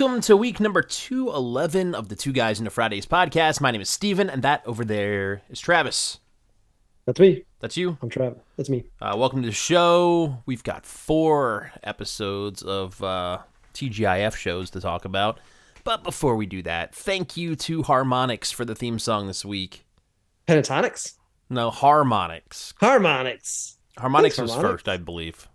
Welcome to week number 211 of the Two Guys into Fridays podcast. My name is Steven, and that over there is Travis. That's me. That's you. I'm Travis. That's me. Uh, welcome to the show. We've got four episodes of uh, TGIF shows to talk about. But before we do that, thank you to Harmonix for the theme song this week. Pentatonix? No, Harmonix. Harmonix. Harmonix Thanks, was Harmonix. first, I believe.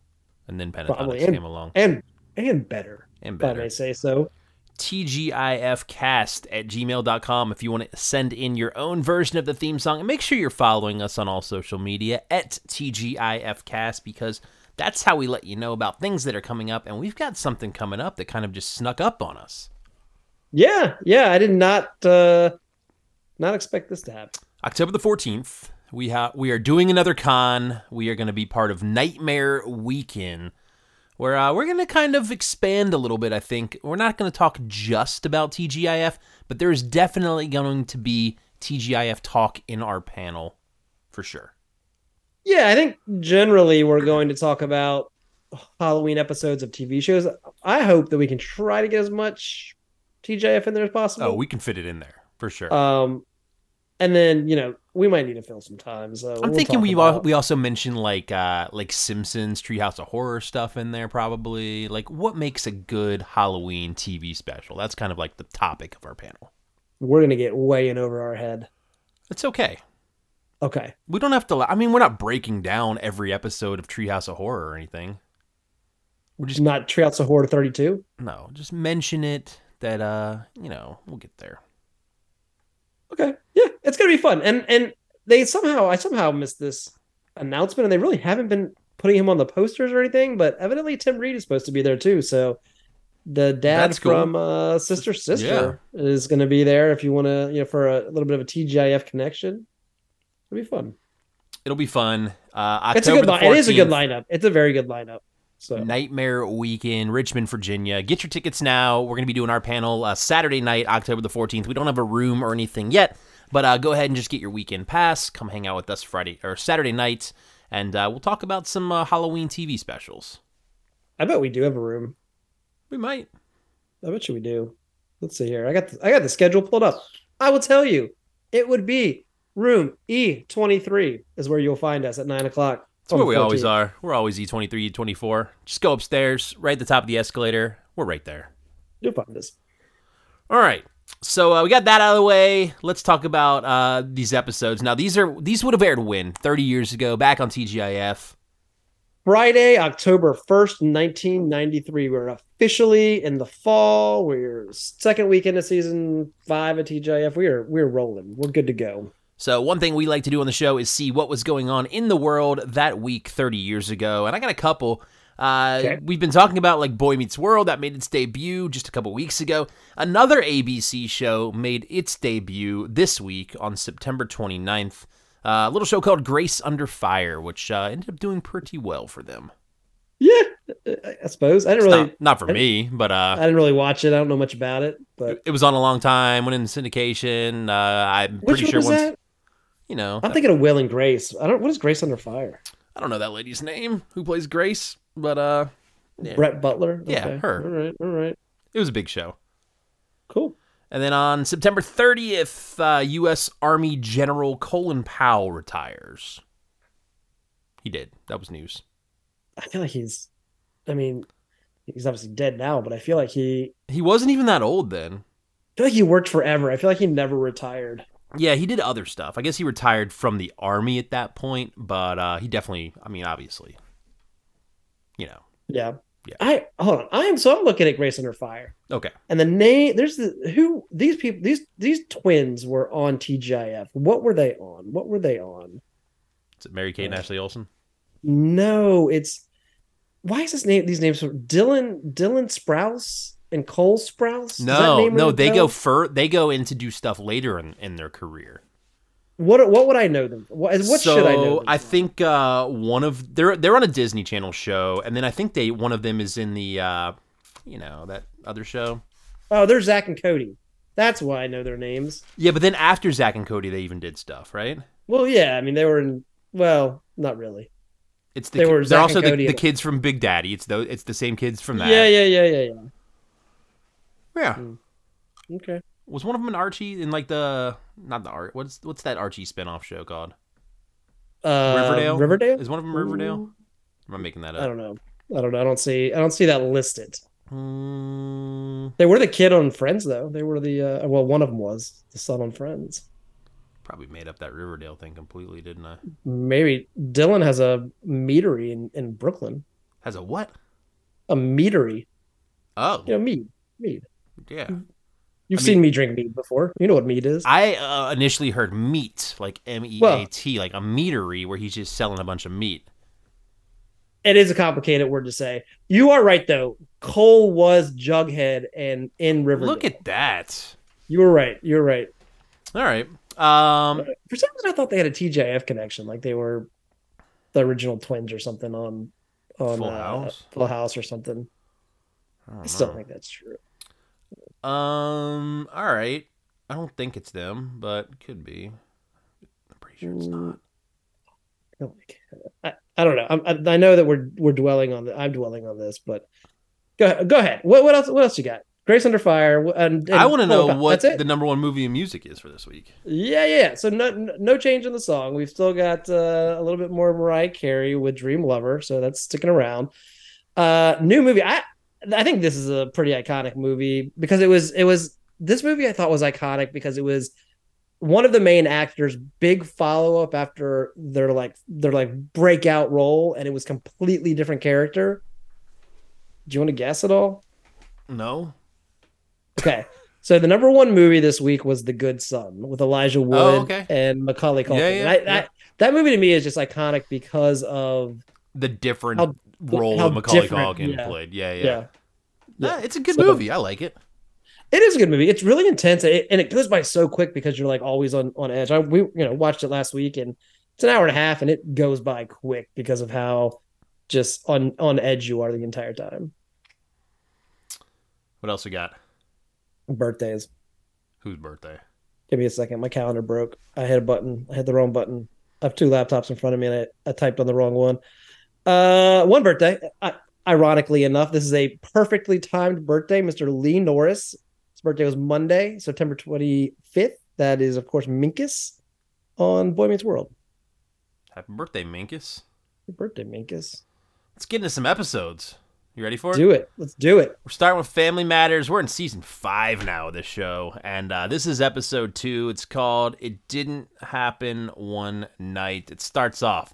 And then Probably. Pentatonix And- came along. And and better. And If I better. may say so. tgifcast at gmail.com if you want to send in your own version of the theme song and make sure you're following us on all social media at tgifcast because that's how we let you know about things that are coming up and we've got something coming up that kind of just snuck up on us Yeah, yeah. I did not uh not expect this to happen. october the 14th we have we are doing another con we are going to be part of nightmare weekend where uh, we're going to kind of expand a little bit i think we're not going to talk just about tgif but there's definitely going to be tgif talk in our panel for sure Yeah, I think generally we're going to talk about Halloween episodes of TV shows. I hope that we can try to get as much TGIF in there as possible. oh we can fit it in there for sure Um, and then you know we might need to fill some time. So i'm we'll thinking we about- we also mentioned like uh like simpsons treehouse of horror stuff in there probably like what makes a good halloween tv special that's kind of like the topic of our panel we're gonna get way in over our head. it's okay Okay. We don't have to. I mean, we're not breaking down every episode of Treehouse of Horror or anything. We're just Not Treehouse of Horror 32. no, just mention it that uh, you know, we'll get there. Okay. Yeah, it's gonna be fun. And and they somehow I somehow missed this announcement and they really haven't been putting him on the posters or anything, but evidently Tim Reid is supposed to be there too. So the dad That's cool. from uh Sister Sister is gonna be there if you wanna, you know, for a little bit of a TGIF connection. It'll be fun. It'll be fun. Uh, It's a October good line. It is a good lineup. It's a very good lineup. So Nightmare Weekend, Richmond, Virginia. Get your tickets now. We're going to be doing our panel uh, Saturday night, October the 14th. We don't have a room or anything yet, but uh, go ahead and just get your weekend pass. Come hang out with us Friday or Saturday night, and uh, we'll talk about some uh, Halloween TV specials. I bet we do have a room. We might. I bet you we do. Let's see here. I got the, I got the schedule pulled up. I will tell you, it would be room E twenty three is where you'll find us at nine o'clock. That's where we always are. We're always E E23, E24. Just go upstairs, right at the top of the escalator. We're right there. You'll find us. All right. So uh, we got that out of the way. Let's talk about uh, these episodes. Now these are these would have aired when 30 years ago, back on TGIF. Friday, October first, nineteen ninety three. We're officially in the fall. We're second weekend of season five of TGIF. We are we're rolling. We're good to go. So one thing we like to do on the show is see what was going on in the world that week 30 years ago, and I got a couple. Uh, Okay. We've been talking about like Boy Meets World that made its debut just a couple weeks ago. Another ABC show made its debut this week on September 29th. Uh, a little show called Grace Under Fire, which uh, ended up doing pretty well for them. Yeah, I- I suppose. I didn't It's really not, not for me, but I uh, didn't really watch it. I don't know much about it. But it was on a long time. Went into syndication. Uh, I'm pretty sure was once that? You know. I'm thinking of Will and Grace. I don't. What is Grace Under Fire? I don't know that lady's name who plays Grace, but uh, Yeah. Brett Butler. Yeah, her. All right. All right. it was a big show. Cool. And then on September 30th, uh, U.S. Army General Colin Powell retires. He did. That was news. I feel like he's. I mean, he's obviously dead now, but I feel like he. He wasn't even that old then. I feel like he worked forever. I feel like he never retired. Yeah, he did other stuff. I guess he retired from the army at that point, but uh, he definitely, I mean, obviously, you know. Yeah. Yeah. I hold on. I am so I'm looking at Grace Under Fire, Okay. and the name. There's the who these people. These these twins were on TGIF. What were they on? What were they on? Is it Mary Kate and Uh, Ashley Olsen? No, it's why is this name? These names Dylan Dylan Sprouse and Cole Sprouse. No, no, they go fur. They go in to do stuff later in, in their career. What what would I know them? What, what so should I know? Them I think uh, one of they're they're on a Disney Channel show, and then I think they one of them is in the uh, you know that other show. Oh, they're Zach and Cody. That's why I know their names. Yeah, but then after Zach and Cody, they even did stuff, right? Well, yeah, I mean they were in. Well, not really. It's the They ki- were they're also and the, the kids from Big Daddy. It's those it's the same kids from that. Yeah, yeah, yeah, yeah, yeah. Yeah. Okay. Was one of them an Archie in like the not the art? What's what's that Archie spinoff show called? Uh, Riverdale. Riverdale. Is one of them Riverdale? Ooh, Am I making that up? I don't know. I don't know. I don't see. I don't see that listed. Mm, They were the kid on Friends, though. They were the uh, well, one of them was the son on Friends. probably made up that Riverdale thing completely, didn't I? Maybe Dylan has a meadery in, in Brooklyn. Has a what? A meadery, Oh, you know, mead. Mead. Yeah. You've I seen mean- me drink mead before. You know what mead is. I uh, initially heard meat, like M E A T, like a meatery where he's just selling a bunch of meat. it is a complicated word to say. You are right, though. Cole was Jughead and in Riverdale. Look at that. you were right. You were right. All right. Um, For some reason, I thought they had a TGIF connection, like they were the original twins or something on on Full uh, House? Full House or something. I I don't still think that's true. Um. All right. I don't think it's them, but could be. I'm pretty sure it's not. Oh. I, I don't know. I'm, I, I know that we're we're dwelling on the, I'm dwelling on this, but go ahead. Go ahead. What, what else? What else you got? Grace Under Fire. And, and I want to know what the number one movie in music is for this week. Yeah, yeah. So no, no change in the song. We've still got uh, a little bit more Mariah Carey with Dream Lover, so that's sticking around. Uh, new movie. I I think this is a pretty iconic movie because it was it was this movie I thought was iconic because it was one of the main actors' big follow up after their like their like breakout role, and it was completely different character. Do you want to guess at all? No. Okay. So the number one movie this week was The Good Son with Elijah oh, Wood Oh, okay. and Macaulay Culkin. Yeah, And yeah, I, yeah. I, that movie to me is just iconic because of The different How- role how of Macaulay different, Culkin yeah. played. Yeah, yeah. yeah. Nah, uh, it's a good So- movie. I like it. It is a good movie. It's really intense it, and it goes by so quick because you're like always on on edge. I we you know watched it last week and it's an hour and a half and it goes by quick because of how just on on edge you are the entire time. What else we got? Birthdays. Whose birthday? Give me a second. My calendar broke. I hit a button. I hit the wrong button. I have two laptops in front of me and I, I typed on the wrong one. Uh, one birthday. I, ironically enough, this is a perfectly timed birthday. Mr. Lee Norris. His birthday was Monday, September 25th. That is, of course, Minkus on Boy Meets World. Happy birthday, Minkus. Happy birthday, Minkus. Let's get into some episodes. You ready for it? Do it. Let's do it. We're starting with Family Matters. We're in season five now of this show, and uh, this is episode two. It's called "It Didn't Happen One Night." It starts off.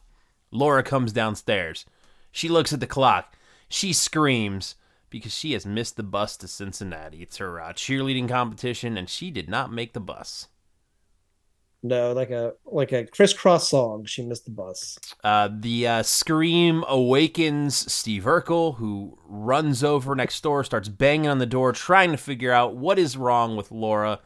Laura comes downstairs. She looks at the clock. She screams because she has missed the bus to Cincinnati. It's her uh, cheerleading competition, and she did not make the bus. No, like a like a crisscross song. She missed the bus. Uh, the uh, scream awakens Steve Urkel, who runs over next door, starts banging on the door, trying to figure out what is wrong with Laura.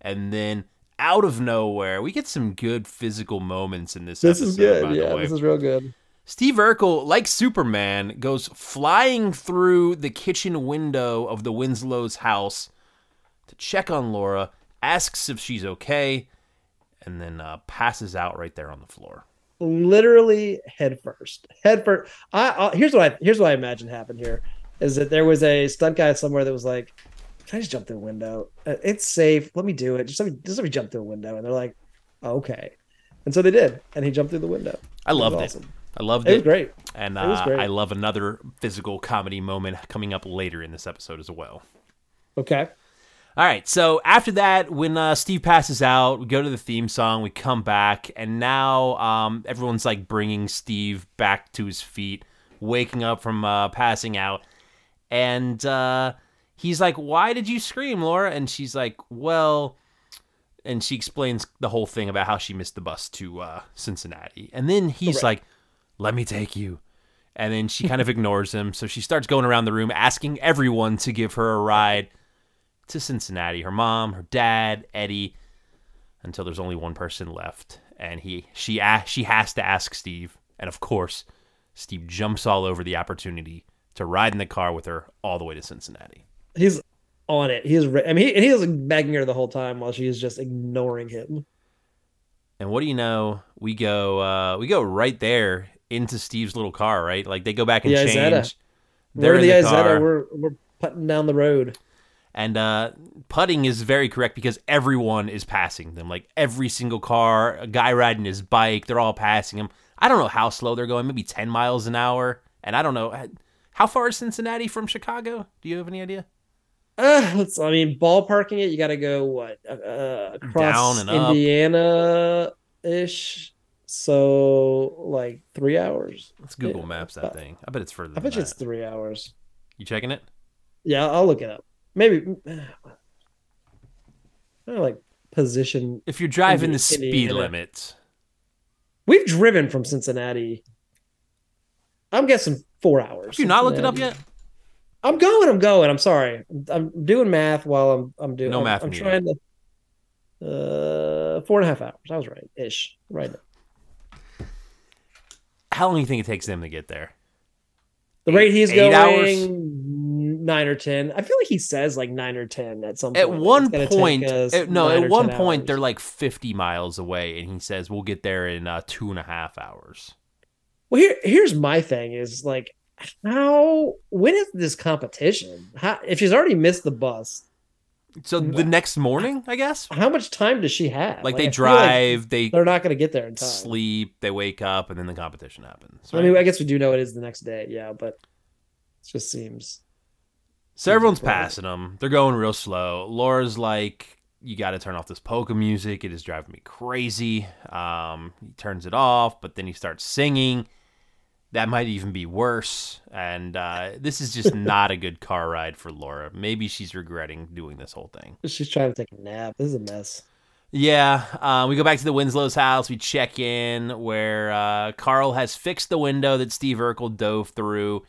And then, out of nowhere, we get some good physical moments in this, This episode. is good. by the Yeah, way. this is real good. Steve Urkel, like Superman, goes flying through the kitchen window of the Winslow's house to check on Laura, asks if she's okay, and then uh, passes out right there on the floor. literally head first head first I, I here's what i here's what i imagine happened here is that there was a stunt guy somewhere that was like can i just jump through a window? Uh, it's safe. Let me do it. Just let me just let me jump through a window. And they're like okay. And so they did. And he jumped through the window. I loved it. awesome. I loved it was great. And It was uh, great. I love another physical comedy moment coming up later in this episode as well. okay. All right, so after that, when uh, Steve passes out, we go to the theme song, we come back, and now um, everyone's like bringing Steve back to his feet, waking up from uh, passing out. And uh, he's like, Why did you scream, Laura? And she's like, Well, and she explains the whole thing about how she missed the bus to uh, Cincinnati. And then he's Correct. like, Let me take you. And then she kind of ignores him. So she starts going around the room asking everyone to give her a ride to Cincinnati. Her mom, her dad, Eddie, until there's only one person left, and he she she has to ask Steve, and of course, Steve jumps all over the opportunity to ride in the car with her all the way to Cincinnati. He's on it he's re- i mean he, and he was begging her the whole time while she's just ignoring him And what do you know? We go uh, we go right there into Steve's little car, right? Like they go back and The change. Isetta. They're we're in the, the Isetta. car. we're we're putting down the road And uh, putting is very correct because everyone is passing them. Like every single car, a guy riding his bike, they're all passing him. I don't know how slow they're going, maybe 10 miles an hour. And I don't know how far is Cincinnati from Chicago? Do you have any idea? Uh, let's, I mean, ballparking it, you got to go what uh, across Down and. Indiana ish. So like three hours. Let's Google Maps that uh, thing. I bet it's further I bet it's three hours. You checking it? Yeah, I'll look it up. Maybe I like position. If you're driving Indi- the speed limit, We've driven from Cincinnati. I'm guessing four hours. have you not looked it up yet? I'm going. I'm going. I'm sorry. I'm, I'm doing math while I'm I'm doing. No I'm, math I'm needed. trying to. Uh, four and a half hours. I was right, ish. Right. How long do you think it takes them to get there? The Eight- rate he's going, hours? nine or ten. I feel like he says like nine or ten at some. At point. one gonna take point, at- no, at one point hours. they're like 50 miles away, and he says we'll get there in uh, two and a half hours. Well, here here's my thing is like how when is this competition? How if she's already missed the bus, So the next morning, I guess, how much time does she have? like I they feel drive, they they're not going to get there in time. sleep, they wake up, and then the competition happens. I mean. I guess we do know it is the next day, yeah, but it just seems So everyone's Right. passing them. They're going real slow. Laura's like, "You got to turn off this polka music. It is driving me crazy." Um, he turns it off, but then he starts singing. That might even be worse. And uh, this is just not a good car ride for Laura. Maybe she's regretting doing this whole thing. she's trying to take a nap. This is a mess. Yeah, uh, we go back to the Winslow's house. We check in where uh, Carl has fixed the window that Steve Urkel dove through,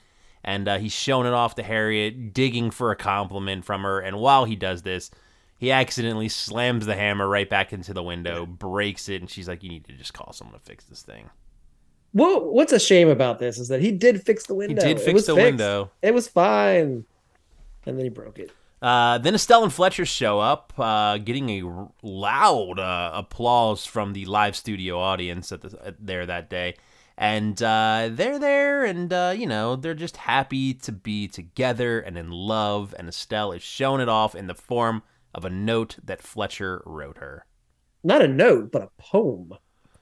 and uh, he's showing it off to Harriet, digging for a compliment from her. And while he does this, he accidentally slams the hammer right back into the window, breaks it, and she's like, "You need to just call someone to fix this thing." Well, what's a shame about this is that he did fix the window. He did fix the fixed. window. It was fine, and then he broke it. Uh, then Estelle and Fletcher show up, uh, getting a r- loud uh, applause from the live studio audience at the at there that day, and uh, they're there, and uh, you know they're just happy to be together and in love. And Estelle is showing it off in the form of a note that Fletcher wrote her. Not a note, but a poem.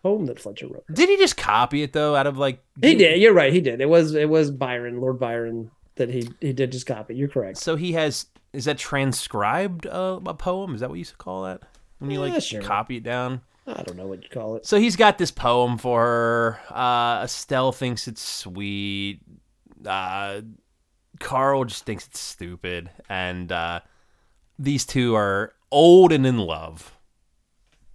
Poem that Fletcher wrote. Did he just copy it though? Out of like He did. You're right. He did. It was it was Byron, Lord Byron, that he he did just copy. You're correct. So he has is that transcribed uh, a poem? Is that what you used to call that when you Yeah, like sure. copy it down? I don't know what you call it. So he's got this poem for her. Uh, Estelle thinks it's sweet. Uh, Carl just thinks it's stupid. And uh, these two are old and in love.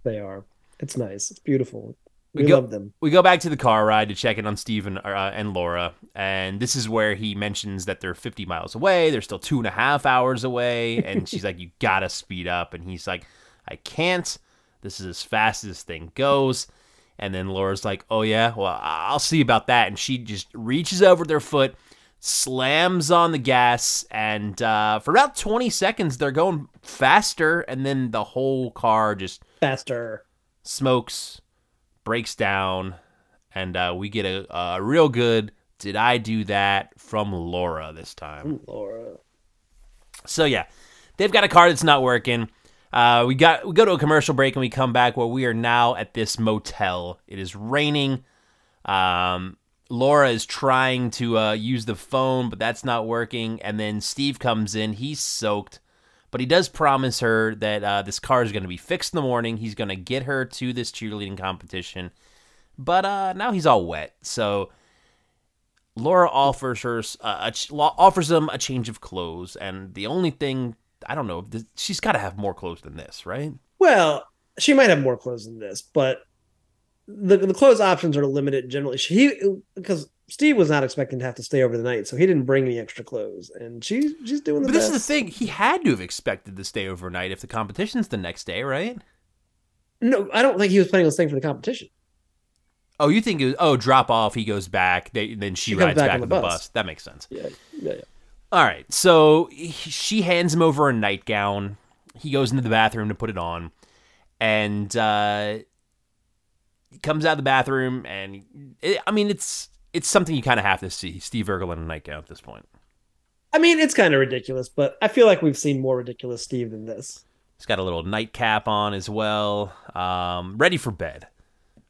They are. It's nice. It's beautiful. We We, go- love them. We go back to the car ride to check in on Steve and, uh, and Laura. And this is where he mentions that they're 50 miles away. They're still two and a half hours away. And she's like, You gotta speed up. And he's like, I can't. This is as fast as this thing goes. And then Laura's like, Oh, yeah, well, I'll see about that. And she just reaches over their foot, slams on the gas. And uh, for about 20 seconds, they're going faster. And then the whole car just Faster. Smokes, breaks down, and uh, we get a, a real good "Did I do that?" from Laura this time. Ooh, Laura. So yeah, they've got a car that's not working. Uh, we got we go to a commercial break and we come back where we are now at this motel. It is raining. Um, Laura is trying to uh, use the phone, but that's not working. And then Steve comes in. He's soaked, but he does promise her that uh, this car is going to be fixed in the morning. He's going to get her to this cheerleading competition. But uh, now he's all wet, so Laura offers her uh, offers him a change of clothes, and the only thing I don't know, she's got to have more clothes than this, right? Well, she might have more clothes than this, but the the clothes options are limited generally. She because Steve was not expecting to have to stay over the night, so he didn't bring any extra clothes, and she's she's doing the But this is the thing; he had to have expected to stay overnight if the competition's the next day, right? No, I don't think he was planning on staying for the competition. Oh, you think it was, oh drop off, he goes back, they, then she, She rides back back, on on the the bus. bus. That makes sense. Yeah, yeah, yeah. All right, so he, she hands him over a nightgown. He goes into the bathroom to put it on, and uh, he comes out of the bathroom, and it, I mean, it's it's something you kind of have to see. Steve Urkel in a nightgown at this point. I mean, it's kind of ridiculous, but I feel like we've seen more ridiculous Steve than this. He's got a little nightcap on as well, um, ready for bed.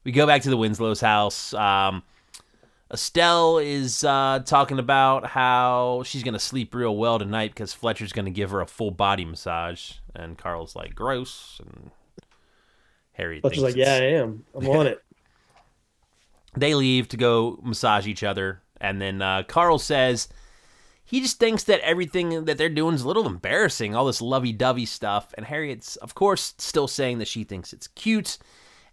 We go back to the Winslow's house. Um, Estelle is uh, talking about how she's going to sleep real well tonight because Fletcher's going to give her a full body massage. And Carl's like, gross. And Harry Fletcher's thinks like, yeah, I am. I'm on it. They leave to go massage each other. And then uh, Carl says he just thinks that everything that they're doing is a little embarrassing, all this lovey dovey stuff. And Harriet's, of course, still saying that she thinks it's cute.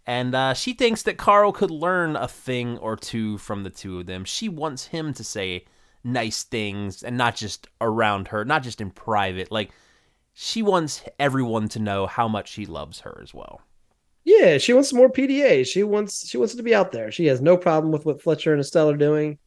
And uh, she thinks that Carl could learn a thing or two from the two of them. She wants him to say nice things and not just around her, not just in private. Like, she wants everyone to know how much she loves her as well. Yeah, she wants some more PDA. She wants she wants it to be out there. She has no problem with what Fletcher and Estelle are doing.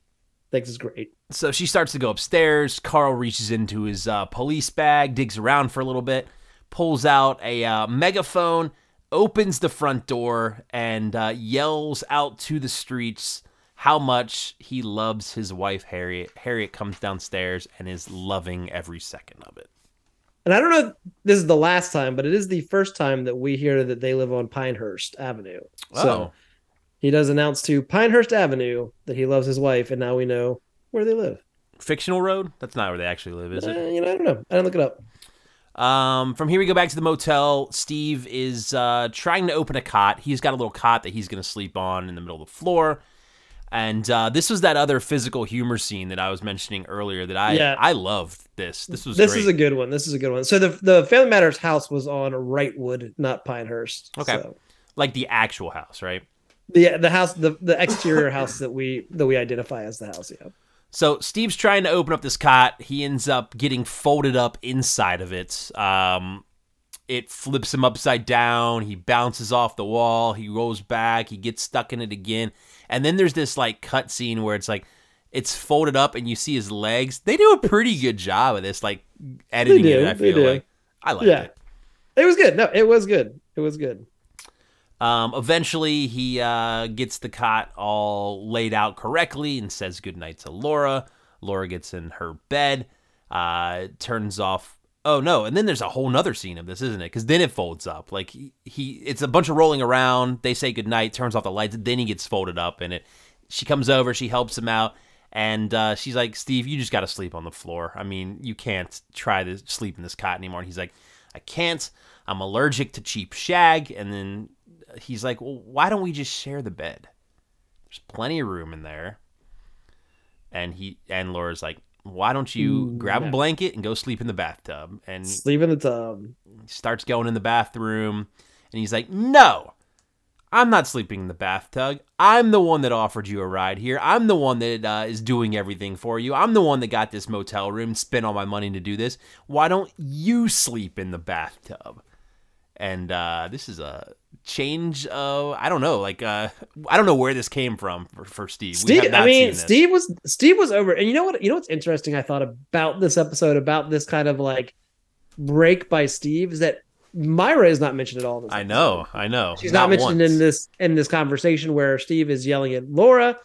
Thinks it's great. So she starts to go upstairs. Carl reaches into his uh, police bag, digs around for a little bit, pulls out a uh, megaphone, opens the front door, and uh, yells out to the streets how much he loves his wife, Harriet. Harriet comes downstairs and is loving every second of it. And I don't know if this is the last time, but it is the first time that we hear that they live on Pinehurst Avenue. So Oh, he does announce to Pinehurst Avenue that he loves his wife, and now we know where they live. fictional road? That's not where they actually live, is it? Eh, you know, I don't know. I didn't look it up. Um, from here we go back to the motel. Steve is uh, trying to open a cot. He's got a little cot that he's going to sleep on in the middle of the floor. And uh, this was that other physical humor scene that I was mentioning earlier. That I Yeah. I loved this. This was This great. is a good one. This is a good one. So the the Family Matters house was on Wrightwood, not Pinehurst. Okay. So like the actual house, right? the the house the the exterior house that we that we identify as the house. Yeah. So Steve's trying to open up this cot. He ends up getting folded up inside of it. Um, it flips him upside down. He bounces off the wall. He rolls back. He gets stuck in it again. And then there's this like cut scene where it's like it's folded up and you see his legs. They do a pretty good job of this, like editing do, it. I feel like I like Yeah. it. It was good. No, it was good. It was good. Um, eventually, he uh, gets the cot all laid out correctly and says goodnight to Laura. Laura gets in her bed, uh, turns off. Oh no! And then there's a whole nother scene of this, isn't it? Because then it folds up. Like he, he, it's a bunch of rolling around. They say goodnight, turns off the lights. Then he gets folded up, and it. She comes over. She helps him out, and uh, she's like, "Steve, you just got to sleep on the floor. I mean, you can't try to sleep in this cot anymore." And he's like, "I can't. I'm allergic to cheap shag." And then he's like, "Well, why don't we just share the bed? There's plenty of room in there." And he and Laura's like, "Why don't you Mm, grab a blanket and go sleep in the bathtub?" And Sleep in the tub. starts going in the bathroom, and he's like, "No, I'm not sleeping in the bathtub. I'm the one that offered you a ride here. I'm the one that uh, is doing everything for you. I'm the one that got this motel room, spent all my money to do this. Why don't you sleep in the bathtub?" And uh, this is a change of I don't know, like uh, I don't know where this came from for, for Steve. We have Steve, not I mean, seen this. Steve was Steve was over, and you know what? You know what's interesting? I thought about this episode about this kind of like break by Steve is that Myra is not mentioned at all. I know, I know. she's not, mentioned once. in this in this conversation where Steve is yelling at Laura.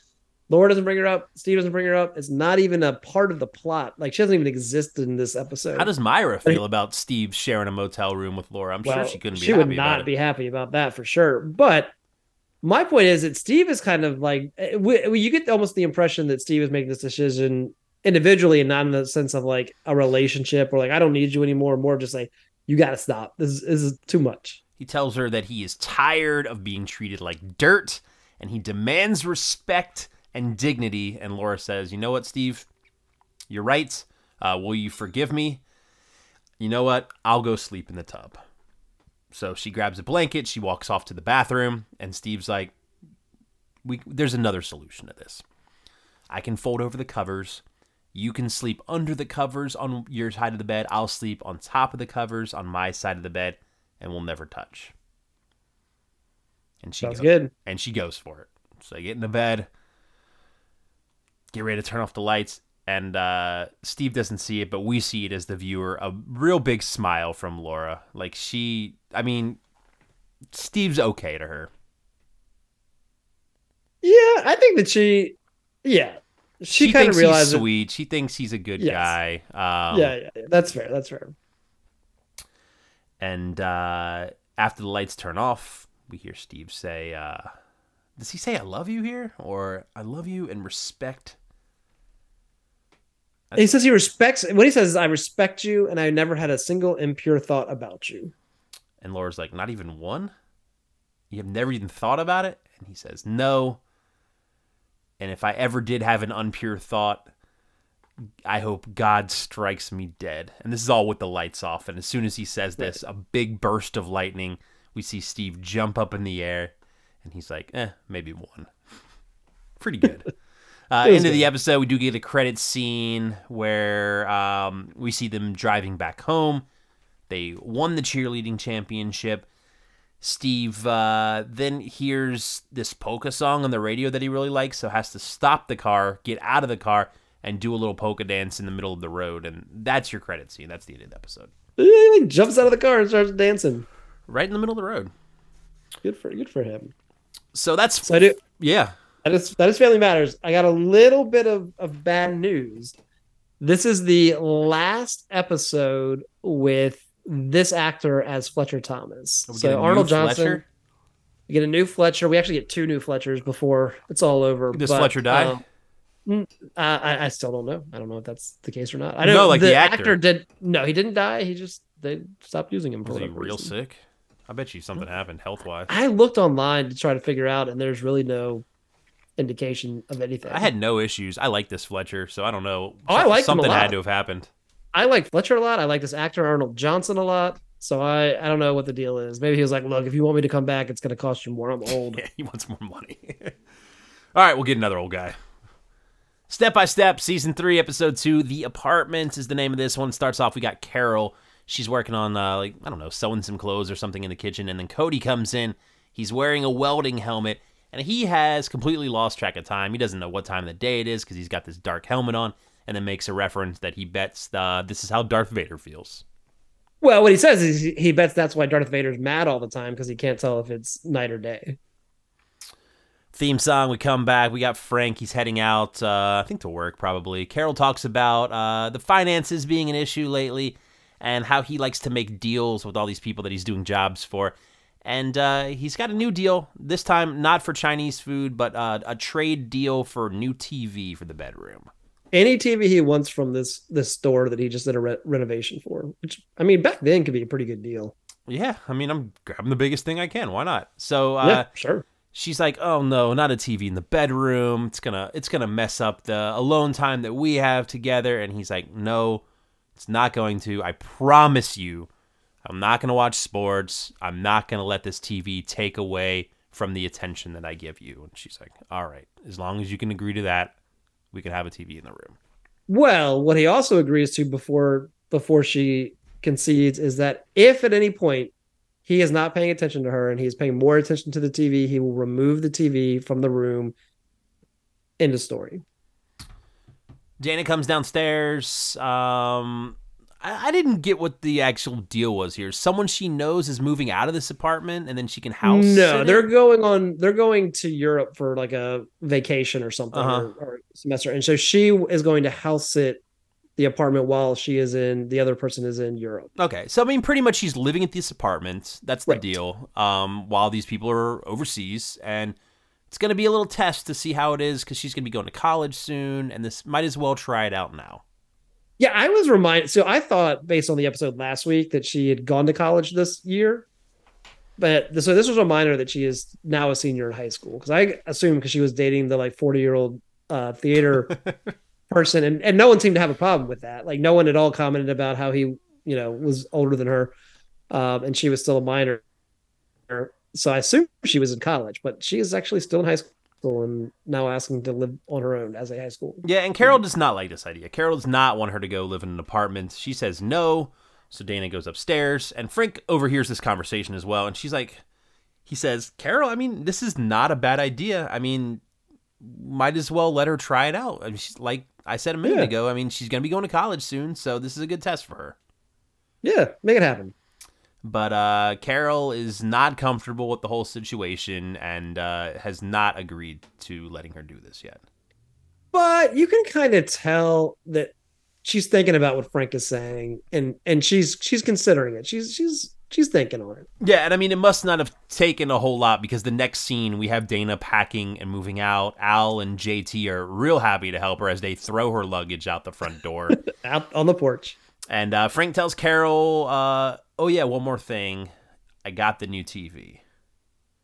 Laura doesn't bring her up. Steve doesn't bring her up. It's not even a part of the plot. Like she doesn't even exist in this episode. How does Myra feel about Steve sharing a motel room with Laura? I'm sure she couldn't be She would not be happy about that for sure. But my point is that Steve is kind of like eh, we- we- you get almost the impression that Steve is making this decision individually and not in the sense of like a relationship or like I don't need you anymore. More just like you got to stop. This is, this is too much. He tells her that he is tired of being treated like dirt and he demands respect and dignity. And Laura says, You know what, Steve? You're right. Uh, will you forgive me? You know what? I'll go sleep in the tub. So she grabs a blanket, she walks off to the bathroom, and Steve's like, we, There's another solution to this. I can fold over the covers. You can sleep under the covers on your side of the bed. I'll sleep on top of the covers on my side of the bed, and we'll never touch. And she Sounds goes, good. and she goes for it. So they get in the bed, get ready to turn off the lights, and uh, Steve doesn't see it, but we see it as the viewer. A real big smile from Laura. Like she, I mean, Steve's okay to her. Yeah, I think that she. Yeah, she, she kind of realizes. he's sweet. She thinks he's a good Yes. guy. Um, Yeah, yeah, yeah, that's fair. That's fair. And uh, after the lights turn off, we hear Steve say, uh, "Does he say I love you here, or I love you and respect?" He says he respects. What he says is, "I respect you, and I never had a single impure thought about you." And Laura's like, "Not even one. You have never even thought about it." And he says, "No." And if I ever did have an unpure thought, I hope God strikes me dead. And this is all with the lights off. And as soon as he says this, a big burst of lightning. We see Steve jump up in the air, and he's like, "Eh, maybe one." Pretty good. Uh, end of the episode, we do get a credit scene where um, we see them driving back home. They won the cheerleading championship. Steve uh, then hears this polka song on the radio that he really likes, so has to stop the car, get out of the car, and do a little polka dance in the middle of the road. And that's your credit scene. That's the end of the episode. He jumps out of the car and starts dancing. Right in the middle of the road. Good for good for him. So that's So I do. yeah. That is that is family matters. I got a little bit of, of bad news. This is the last episode with this actor as Fletcher Thomas. We So Arnold Johnson. Fletcher? We get a new Fletcher. We actually get two new Fletchers before it's all over. Does but, Fletcher die? um, mm, I, I still don't know. I don't know if that's the case or not. I don't know No, like the actor. did. No, he didn't die. He just they stopped using him for Was he real reason. sick? I bet you something happened health wise. I looked online to try to figure out, and there's really no indication of anything. I had no issues. I like this Fletcher, so I don't know. Oh, I a something had to have happened. I like Fletcher a lot. I like this actor Arnold Johnson a lot. So I I don't know what the deal is. Maybe he was like, look, if you want me to come back, it's going to cost you more. I'm old. Yeah, he wants more money. All right, we'll get another old guy. Step by Step, Season 3, Episode 2, The Apartment is the name of this one. Starts off, we got Carol. She's working on, uh, like, I don't know, sewing some clothes or something in the kitchen. And then Cody comes in. He's wearing a welding helmet. And he has completely lost track of time. He doesn't know what time of the day it is because he's got this dark helmet on. And then makes a reference that he bets uh, this is how Darth Vader feels. Well, what he says is he- he bets that's why Darth Vader's mad all the time because he can't tell if it's night or day. theme song. We come back. We got Frank. He's heading out, uh, I think to work probably. Carol talks about uh, the finances being an issue lately and how he likes to make deals with all these people that he's doing jobs for. And uh, he's got a new deal, this time not for Chinese food, but uh, a trade deal for new TV for the bedroom. Any TV he wants from this this store that he just did a re- renovation for, which I mean back then could be a pretty good deal. Yeah, I mean, I'm grabbing the biggest thing I can. Why not? So uh, yeah, sure. she's like, "Oh no, not a TV in the bedroom. It's gonna it's gonna mess up the alone time that we have together." And he's like, "No, it's not going to. I promise you, I'm not gonna watch sports. I'm not gonna let this TV take away from the attention that I give you." And she's like, "All right, as long as you can agree to that, we can have a TV in the room." Well, what he also agrees to before before she concedes is that if at any point he is not paying attention to her and he is paying more attention to the TV, he will remove the TV from the room. End of story. Dana comes downstairs. Um, I, I didn't get what the actual deal was here. Someone she knows is moving out of this apartment, and then she can house. no, they're it? going on. They're going to Europe for like a vacation or something Uh-huh. or, or semester, and so she is going to house sit the apartment while she is in. The other person is in Europe. Okay, so I mean, pretty much she's living at this apartment. That's the Right. deal. Um, while these people are overseas, and it's going to be a little test to see how it is because she's going to be going to college soon, and this might as well try it out now. Yeah, I was reminded. So I thought, based on the episode last week, that she had gone to college this year. But so this was a reminder that she is now a senior in high school because I assumed because she was dating the like forty year old uh, theater person, and and no one seemed to have a problem with that. Like no one at all commented about how he you know was older than her, um, and she was still a minor. So I assume she was in college, but she is actually still in high school and now asking to live on her own as a high school. Yeah, and Carol does not like this idea. Carol does not want her to go live in an apartment. She says no. So Dana goes upstairs, and Frank overhears this conversation as well. And she's like, he says, Carol, I mean, this is not a bad idea. I mean, might as well let her try it out. I mean, she's like I said a minute Yeah. ago. I mean, she's going to be going to college soon, so this is a good test for her. Yeah, make it happen. But uh, Carol is not comfortable with the whole situation and uh, has not agreed to letting her do this yet. but you can kind of tell that she's thinking about what Frank is saying, and and she's she's considering it. She's she's she's thinking on it. Yeah, and I mean, it must not have taken a whole lot because the next scene we have Dana packing and moving out. Al and JT are real happy to help her as they throw her luggage out the front door. Out on the porch. and uh, Frank tells Carol, uh, "Oh yeah, one more thing, I got the new TV."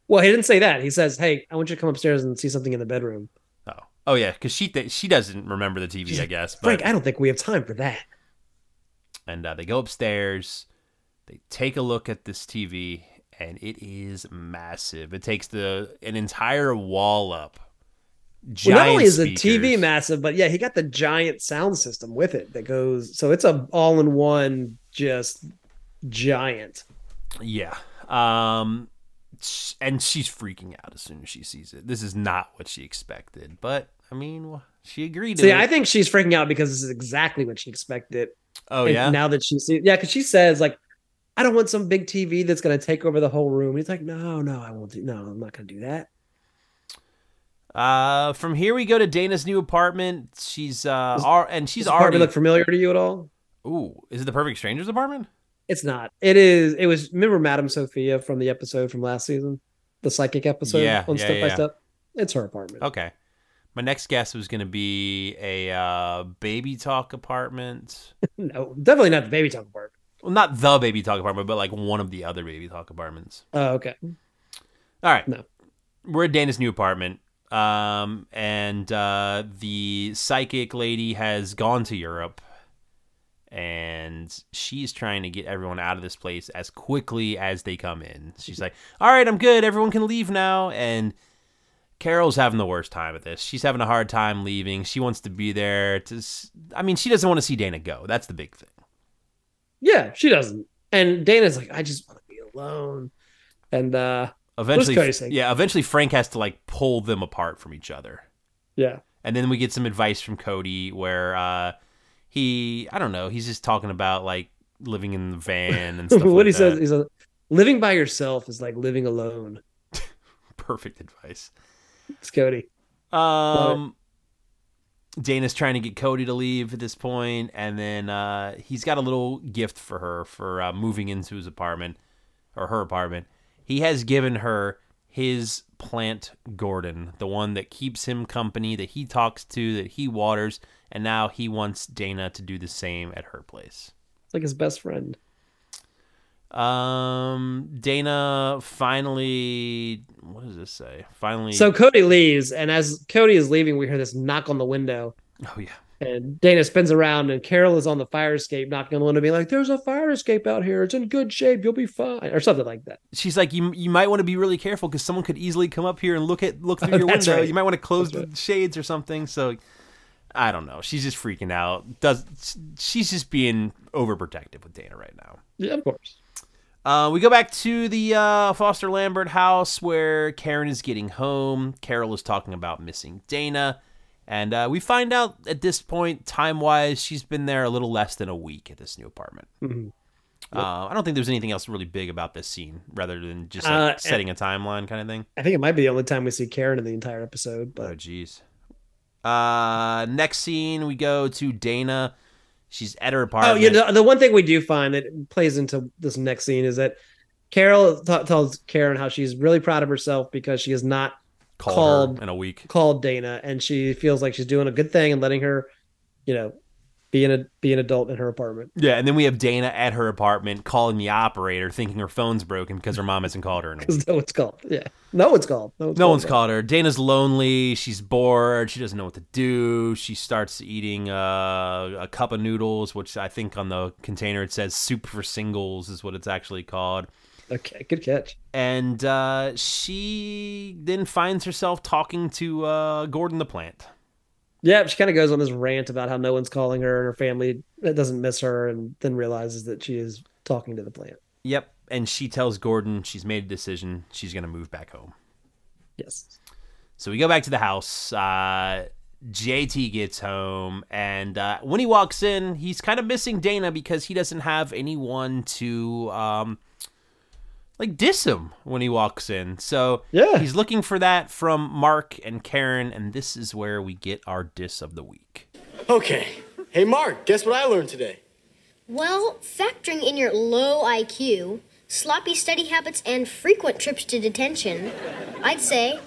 Well, he didn't say that. He says, "Hey, I want you to come upstairs and see something in the bedroom." Oh, oh yeah, because she th- she doesn't remember the TV, I guess. But, Frank, I don't think we have time for that. and uh, they go upstairs. They take a look at this TV, and it is massive. It takes the an entire wall up. Well, not only is the TV massive, but yeah, he got the giant sound system with it that goes. So it's a all-in-one, just giant. Yeah. Um and she's freaking out as soon as she sees it. This is not what she expected, but I mean, she agreed to See. I think she's freaking out because this is exactly what she expected. oh And yeah. Now that she sees, yeah, because she says like, "I don't want some big TV that's going to take over the whole room." He's like, "No, no, I won't do. No, I'm not going to do that." Uh from here we go to Dana's new apartment. She's uh ar- and she's Does the apartment already look familiar to you at all? Ooh, is it the Perfect Strangers apartment? It's not. It is. It was. Remember Madame Sophia from the episode from last season, the psychic episode Yeah, on yeah, Step by. Step. It's her apartment. Okay. My next guess was going to be a uh, baby talk apartment. No, definitely not the baby talk apartment. Well, not the baby talk apartment, but like one of the other baby talk apartments. Oh, okay. All right. No. We're at Dana's new apartment. Um, and uh, the psychic lady has gone to Europe and she's trying to get everyone out of this place as quickly as they come in. She's like, All right, I'm good. Everyone can leave now. And Carol's having the worst time at this. She's having a hard time leaving. She wants to be there to, I mean, she doesn't want to see Dana go. That's the big thing. Yeah, she doesn't. And Dana's like, I just want to be alone. And uh Eventually, yeah, eventually Frank has to like pull them apart from each other. yeah, And then we get some advice from Cody where uh, he, I don't know, he's just talking about like living in the van and stuff what like he that. says is, living by yourself is like living alone. Perfect advice. It's Cody. Um, Dana's trying to get Cody to leave at this point, and then uh, he's got a little gift for her for uh, moving into his apartment or her apartment. He has given her his plant Gordon, the one that keeps him company, that he talks to, that he waters, and now he wants Dana to do the same at her place. It's like his best friend. Um, Dana finally, what does this say? Finally, So Cody leaves, and as Cody is leaving, we hear this knock on the window. oh yeah, And Dana spins around, and Carol is on the fire escape, knocking on the window, being like, "There's a fire escape out here. It's in good shape. You'll be fine," or something like that. she's like, you you might want to be really careful because someone could easily come up here and look at look through your window. right. You might want to close That's the shades or something. So, I don't know. She's just freaking out. Does she's just being overprotective with Dana right now? Yeah, of course. Uh, we go back to the uh, Foster Lambert house where Karen is getting home. Carol is talking about missing Dana. And uh, we find out at this point, time wise, she's been there a little less than a week at this new apartment. Mhm. Uh, I don't think there's anything else really big about this scene rather than just like, Uh, setting a timeline kind of thing. I think it might be the only time we see Karen in the entire episode, But... Oh, jeez. Uh, next scene, we go to Dana. She's at her apartment. oh, you know, the one thing we do find that plays into this next scene is that Carol t- tells Karen how she's really proud of herself because she has not called, in a week. called Dana, and she feels like she's doing a good thing and letting her, you know, be an be an adult in her apartment. Yeah, and then we have Dana at her apartment calling the operator, thinking her phone's broken because her mom hasn't called her in a week. Because no one's called. Yeah, no one's called. No one's No called one's her. called her. Dana's lonely. She's bored. She doesn't know what to do. She starts eating uh, a cup of noodles, which I think on the container it says soup for singles is what it's actually called. Okay, good catch. And uh, she then finds herself talking to uh, Gordon the plant. Yeah, she kind of goes on this rant about how no one's calling her and her family doesn't miss her, and then realizes that she is talking to the plant. Yep. And she tells Gordon she's made a decision. She's going to move back home. Yes. So we go back to the house. Uh, JT gets home, and uh, when he walks in, he's kind of missing Dana because he doesn't have anyone to um, like diss him when he walks in. So Yeah. he's looking for that from Mark and Karen, and this is where we get our diss of the week. Okay. Hey, Mark, guess what I learned today? Well, factoring in your low IQ, sloppy study habits, and frequent trips to detention, I'd say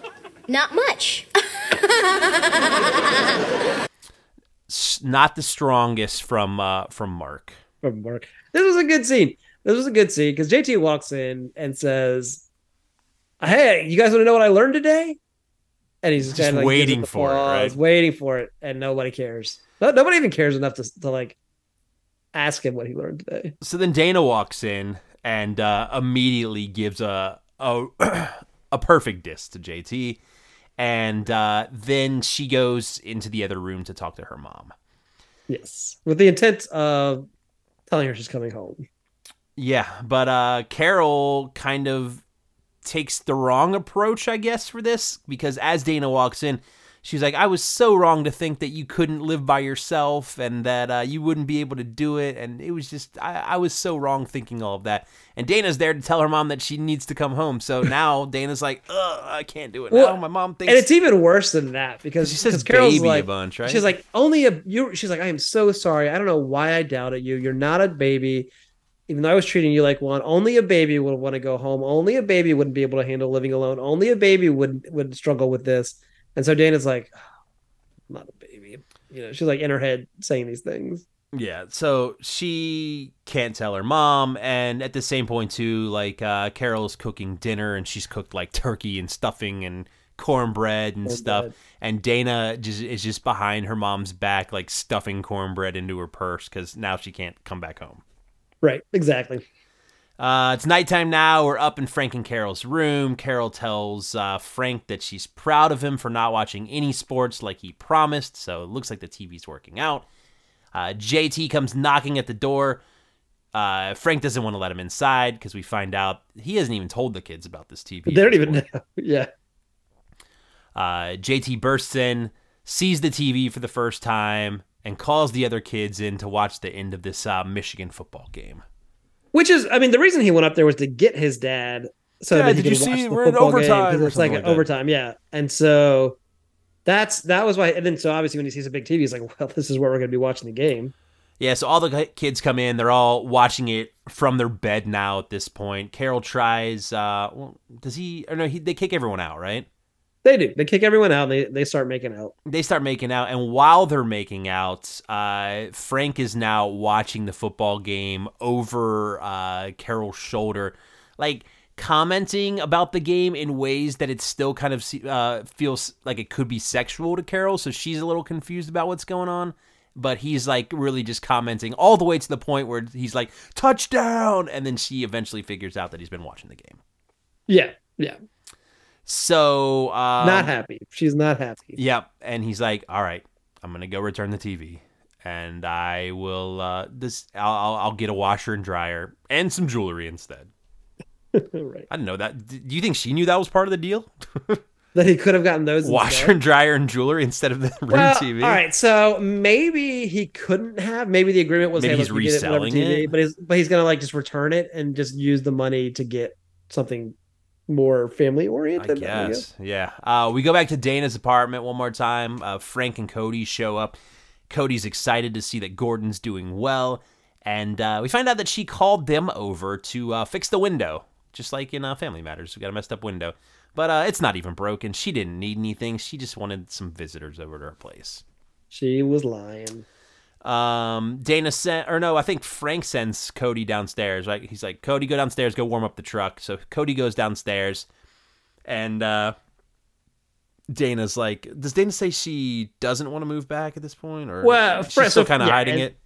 not much. Not the strongest from uh, from Mark. from Mark. This was a good scene. This was a good scene because JT walks in and says, "Hey, you guys want to know what I learned today?" And he's Just kinda, like, waiting for it, applause, right? Waiting for it, and nobody cares. No, nobody even cares enough to to like ask him what he learned today. So then Dana walks in and uh, immediately gives a a, a perfect diss to JT, and uh, then she goes into the other room to talk to her mom. Yes, with the intent of telling her she's coming home. Yeah, but uh, Carol kind of takes the wrong approach, I guess, for this because as Dana walks in, she's like, "I was so wrong to think that you couldn't live by yourself and that uh, you wouldn't be able to do it, and it was just I, I was so wrong thinking all of that." And Dana's there to tell her mom that she needs to come home. So now Dana's like, "Ugh, I can't do it Well, now." My mom thinks And it's even worse than that because She says Carol's baby a like, bunch, right? She's like, only a you. She's like, I am so sorry. I don't know why I doubted you. You're not a baby. Even though I was treating you like one, only a baby would want to go home. Only a baby wouldn't be able to handle living alone. Only a baby would would struggle with this. And so Dana's like, I'm not a baby. You know, she's like in her head saying these things. Yeah, so she can't tell her mom, and at the same point too, like uh, Carol's cooking dinner, and she's cooked like turkey and stuffing and cornbread and stuff, and Dana just is just behind her mom's back, like stuffing cornbread into her purse because now she can't come back home. Right. Exactly. Uh, it's nighttime now. We're up in Frank and Carol's room. Carol tells uh, Frank that she's proud of him for not watching any sports like he promised, so it looks like the TV's working out. Uh, JT comes knocking at the door. Uh, Frank doesn't want to let him inside because we find out he hasn't even told the kids about this TV. They don't even know. Yeah. Uh, JT bursts in, sees the TV for the first time, and calls the other kids in to watch the end of this uh, Michigan football game. Which is, I mean, the reason he went up there was to get his dad so Dad, that he did could you watch see the we're in football game, overtime 'cause it's like, like overtime, yeah. And so that's that was why. And then so obviously when he sees a big TV, he's like, well, this is where we're going to be watching the game. Yeah, so all the kids come in. They're all watching it from their bed now at this point. Carol tries. Uh, well, does he? Or no, he, they kick everyone out, right? They do. They kick everyone out. And they they start making out. They start making out, and while they're making out, uh, Frank is now watching the football game over uh, Carol's shoulder, like commenting about the game in ways that it still kind of uh, feels like it could be sexual to Carol. So she's a little confused about what's going on. But he's like really just commenting all the way to the point where he's like touchdown, and then she eventually figures out that he's been watching the game. Yeah, yeah. So um, not happy. She's not happy. Yep. And he's like, "All right, I'm gonna go return the TV, and I will uh, this. I'll, I'll I'll get a washer and dryer and some jewelry instead." right. I didn't know that. Do you think she knew that was part of the deal? That he could have gotten those. washer instead. and dryer and jewelry instead of the room Well, TV. all right, so maybe he couldn't have. Maybe the agreement was Maybe hey, he's look, you get reselling TV, it. but he's but he's gonna like just return it and just use the money to get something more family I oriented. guess. Yeah. Uh, we go back to Dana's apartment one more time. Uh, Frank and Cody show up. Cody's excited to see that Gordon's doing well. And uh, we find out that she called them over to uh, fix the window, just like in uh, Family Matters. We got a messed up window. But uh, it's not even broken. She didn't need anything. She just wanted some visitors over to her place. She was lying. Um, Dana sent, or no, I think Frank sends Cody downstairs, right? He's like, Cody, go downstairs, go warm up the truck. So Cody goes downstairs, and uh, Dana's like, does Dana say she doesn't want to move back at this point, or Well, she's Fra- still kind of yeah, hiding and- it?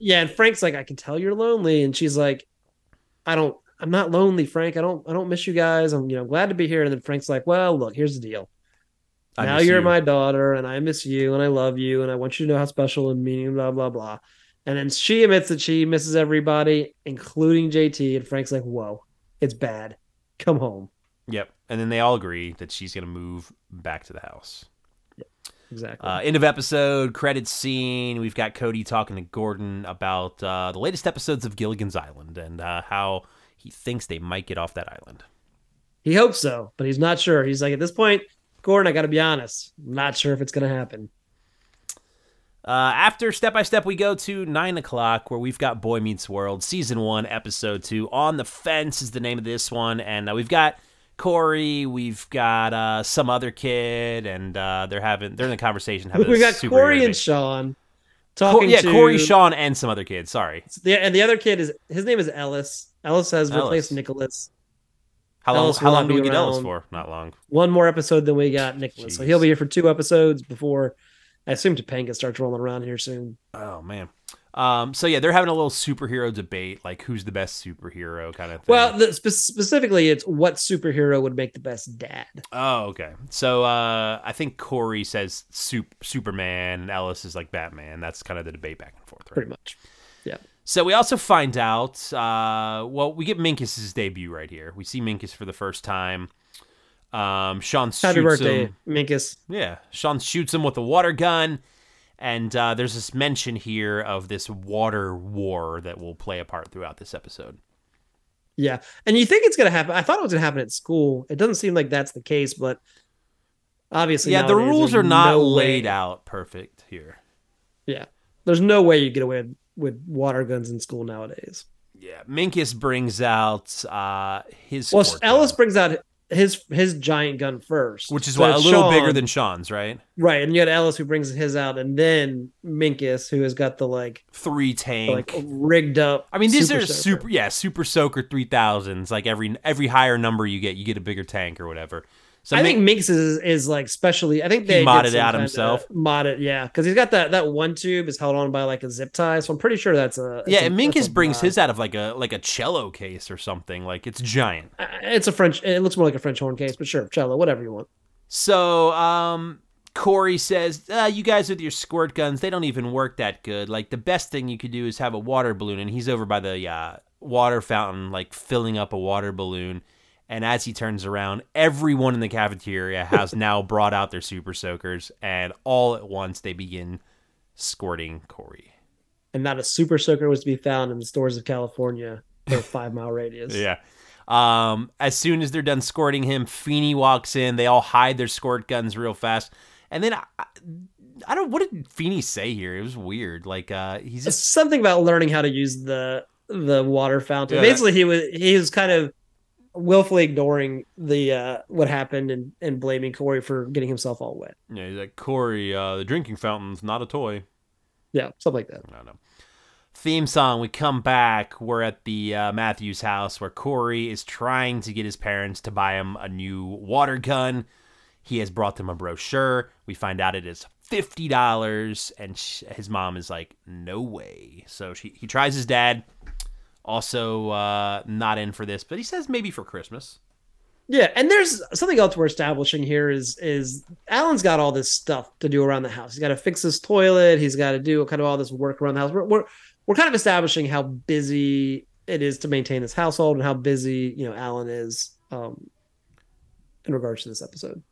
Yeah, and Frank's like, I can tell you're lonely, and she's like, I don't. I'm not lonely, Frank. I don't. I don't miss you guys. I'm you know glad to be here. And then Frank's like, Well, look, here's the deal. I now you're you. my daughter, and I miss you, and I love you, and I want you to know how special and meaning, blah blah blah. And then she admits that she misses everybody, including JT. And Frank's like, "Whoa, it's bad. Come home." Yep, and then they all agree that she's gonna move back to the house. Exactly. Uh, end of episode, credits scene. We've got Cody talking to Gordon about uh, the latest episodes of Gilligan's Island and uh, how he thinks they might get off that island. He hopes so, but he's not sure. He's like, at this point, Gordon, I got to be honest, I'm not sure if it's going to happen. Uh, after step by step, we go to nine o'clock, where we've got Boy Meets World, season one, episode two. On the fence is the name of this one, and uh, we've got Corey, we've got uh, some other kid, and uh, they're having they're in a conversation. Having we got Corey and. Sean Cor- talking yeah, to Corey, Sean, and some other kid. Sorry, The, and the other kid is his name is Ellis. Ellis has Ellis. replaced Nicholas. How long? Ellis How will long do we get Ellis for? Not long. One more episode than we got Nicholas, so he'll be here for two episodes before I assume Topanga starts rolling around here soon. Oh man. Um, so yeah, they're having a little superhero debate, like who's the best superhero kind of thing. Well, the, spe- specifically, it's what superhero would make the best dad. Oh, okay. So uh, I think Corey says sup- Superman, and Ellis is like Batman. That's kind of the debate back and forth, right? Pretty much. So we also find out, uh, well, we get Minkus's debut right here. We see Minkus for the first time. Um, Sean shoots Happy birthday, him. Minkus. Yeah, Sean shoots him with a water gun, and uh, there's this mention here of this water war that will play a part throughout this episode. Yeah, and you think it's gonna happen? I thought it was gonna happen at school. It doesn't seem like that's the case, but obviously, yeah, the rules are not no laid way- out perfect here. Yeah, there's no way you get away with, with water guns in school nowadays. Yeah, Minkus brings out uh, his Well, Ellis gun, brings out his his giant gun first, which is So what, a little Sean- bigger than Sean's, right? right. And you got Ellis who brings his out, and then Minkus who has got the like Three tank. like rigged up. I mean, these super are soaker. super, yeah, super soaker three thousands. Like every every higher number you get, you get a bigger tank or whatever. So I think Minkus is, is like specially. I think they modded out himself. Modded, yeah, because he's got that that one tube is held on by like a zip tie. So I'm pretty sure that's a yeah, a- and Minkus brings his out of like a like a cello case or something. Like it's giant. Uh, It's a French. It looks more like a French horn case, but sure, cello, whatever you want. So, um, Corey says, uh, "You guys with your squirt guns, they don't even work that good. Like the best thing you could do is have a water balloon." And he's over by the uh, water fountain, like filling up a water balloon. And as he turns around, everyone in the cafeteria has now brought out their super soakers, and all at once they begin squirting Corey. And not a super soaker was to be found in the stores of California for a five mile radius. Yeah. Um, as soon as they're done squirting him, Feeney walks in. They all hide their squirt guns real fast, and then I, I don't. What did Feeney say here? It was weird. Like, uh, he's just something about learning how to use the the water fountain. Yeah, Basically, he was he was kind of willfully ignoring the uh what happened and and blaming Corey for getting himself all wet. yeah, he's like Corey. Uh, the drinking fountain's not a toy. Yeah, something like that. I don't know. Theme song. We come back. We're at the uh, Matthews house where Corey is trying to get his parents to buy him a new water gun. He has brought them a brochure. We find out it is fifty dollars, and sh- his mom is like, "No way." So she he tries his dad. Also, uh, not in for this, but he says maybe for Christmas. Yeah, and there's something else we're establishing here is is Alan's got all this stuff to do around the house. He's got to fix his toilet. He's got to do kind of all this work around the house. We're we're, we're kind of establishing how busy it is to maintain this household and how busy you know Alan is um, in regards to this episode.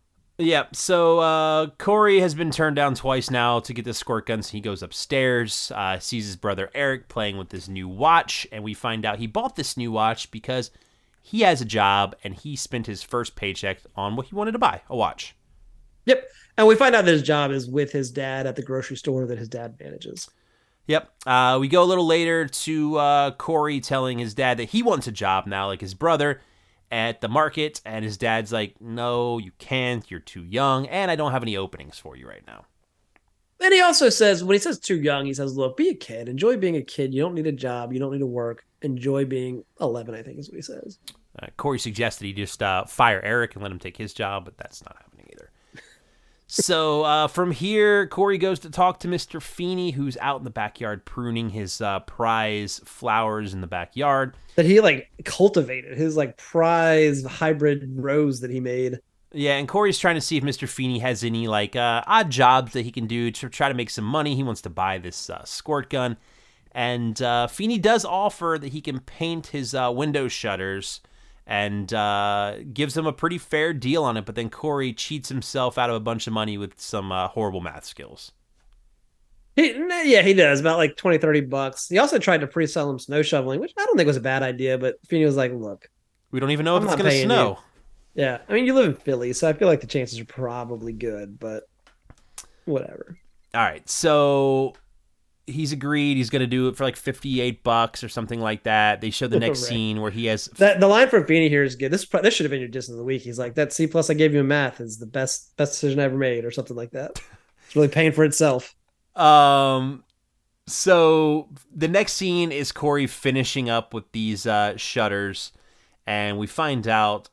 Yeah, so uh, Corey has been turned down twice now to get the squirt gun, so he goes upstairs, uh, sees his brother Eric playing with this new watch, and we find out he bought this new watch because he has a job and he spent his first paycheck on what he wanted to buy a watch. Yep, and we find out that his job is with his dad at the grocery store that his dad manages. Yep. Uh, we go a little later to uh, Corey telling his dad that he wants a job now, like his brother, at the market, and his dad's like, "No, you can't. You're too young, and I don't have any openings for you right now." And he also says, when he says too young, he says, look, be a kid. Enjoy being a kid. You don't need a job. You don't need to work. Enjoy being 11, I think is what he says. Uh, Corey suggested he just uh, fire Eric and let him take his job, but that's not happening. So uh, from here, Corey goes to talk to Mr. Feeney, who's out in the backyard pruning his uh, prize flowers in the backyard. That he like cultivated his like prize hybrid rose that he made. Yeah, and Corey's trying to see if Mr. Feeney has any like uh, odd jobs that he can do to try to make some money. He wants to buy this uh, squirt gun, and uh, Feeney does offer that he can paint his uh, window shutters, and uh, gives him a pretty fair deal on it. But then Corey cheats himself out of a bunch of money with some uh, horrible math skills. He, yeah, he does about like 20, 30 bucks. He also tried to pre-sell him snow shoveling, which I don't think was a bad idea. But Feeney was like, "Look, We don't even know if I'm it's going to snow. yeah, I mean, you live in Philly, so I feel like the chances are probably good, but whatever." All right, so he's agreed. He's going to do it for like fifty-eight bucks or something like that. They show the next Right. scene where he has That the line from Feeney here is good. This this should have been your distance of the week. He's like, "That C plus I gave you in math is the best best decision I ever made," or something like that. It's really paying for itself. Um, so the next scene is Corey finishing up with these uh, shutters, and we find out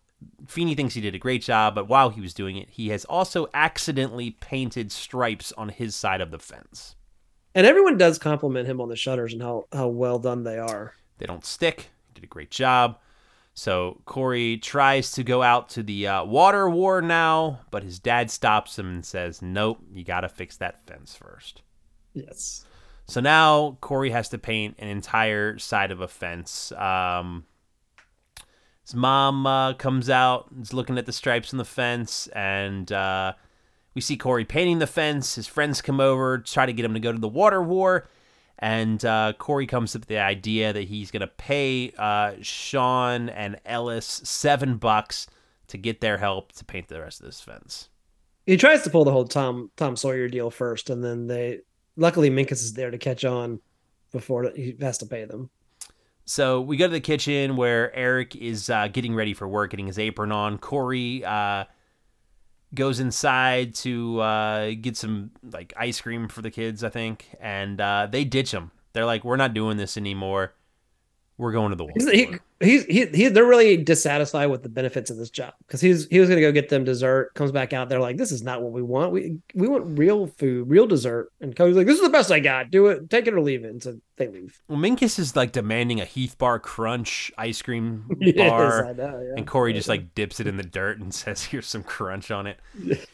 Feeney thinks he did a great job, but while he was doing it, he has also accidentally painted stripes on his side of the fence. And everyone does compliment him on the shutters and how how well done they are. They don't stick. He did a great job. So Corey tries to go out to the uh, water war now, but his dad stops him and says, "Nope, you got to fix that fence first. Yes. So now Corey has to paint an entire side of a fence. Um, his mom uh, comes out, is looking at the stripes on the fence, and uh, we see Corey painting the fence. His friends come over, try to get him to go to the water war, and uh, Corey comes up with the idea that he's going to pay uh, Sean and Ellis seven bucks to get their help to paint the rest of this fence. He tries to pull the whole Tom Tom Sawyer deal first, and then they luckily Minkus is there to catch on before he has to pay them. So we go to the kitchen where Eric is uh, getting ready for work, getting his apron on. Corey uh, goes inside to uh, get some like ice cream for the kids, I think, and uh, they ditch him. They're like, "We're not doing this anymore. We're going to the He's, he, he's he, he they're really dissatisfied with the benefits of this job because he's he was gonna go get them dessert. Comes back out, they're like, "This is not what we want. We we want real food, real dessert." And Cody's like, "This is the best I got. Do it. Take it or leave it." And so they leave. well, Minkus is like demanding a Heath Bar Crunch ice cream Yes, bar. I know, yeah. And Corey just like dips it in the dirt and says, "Here's some crunch on it."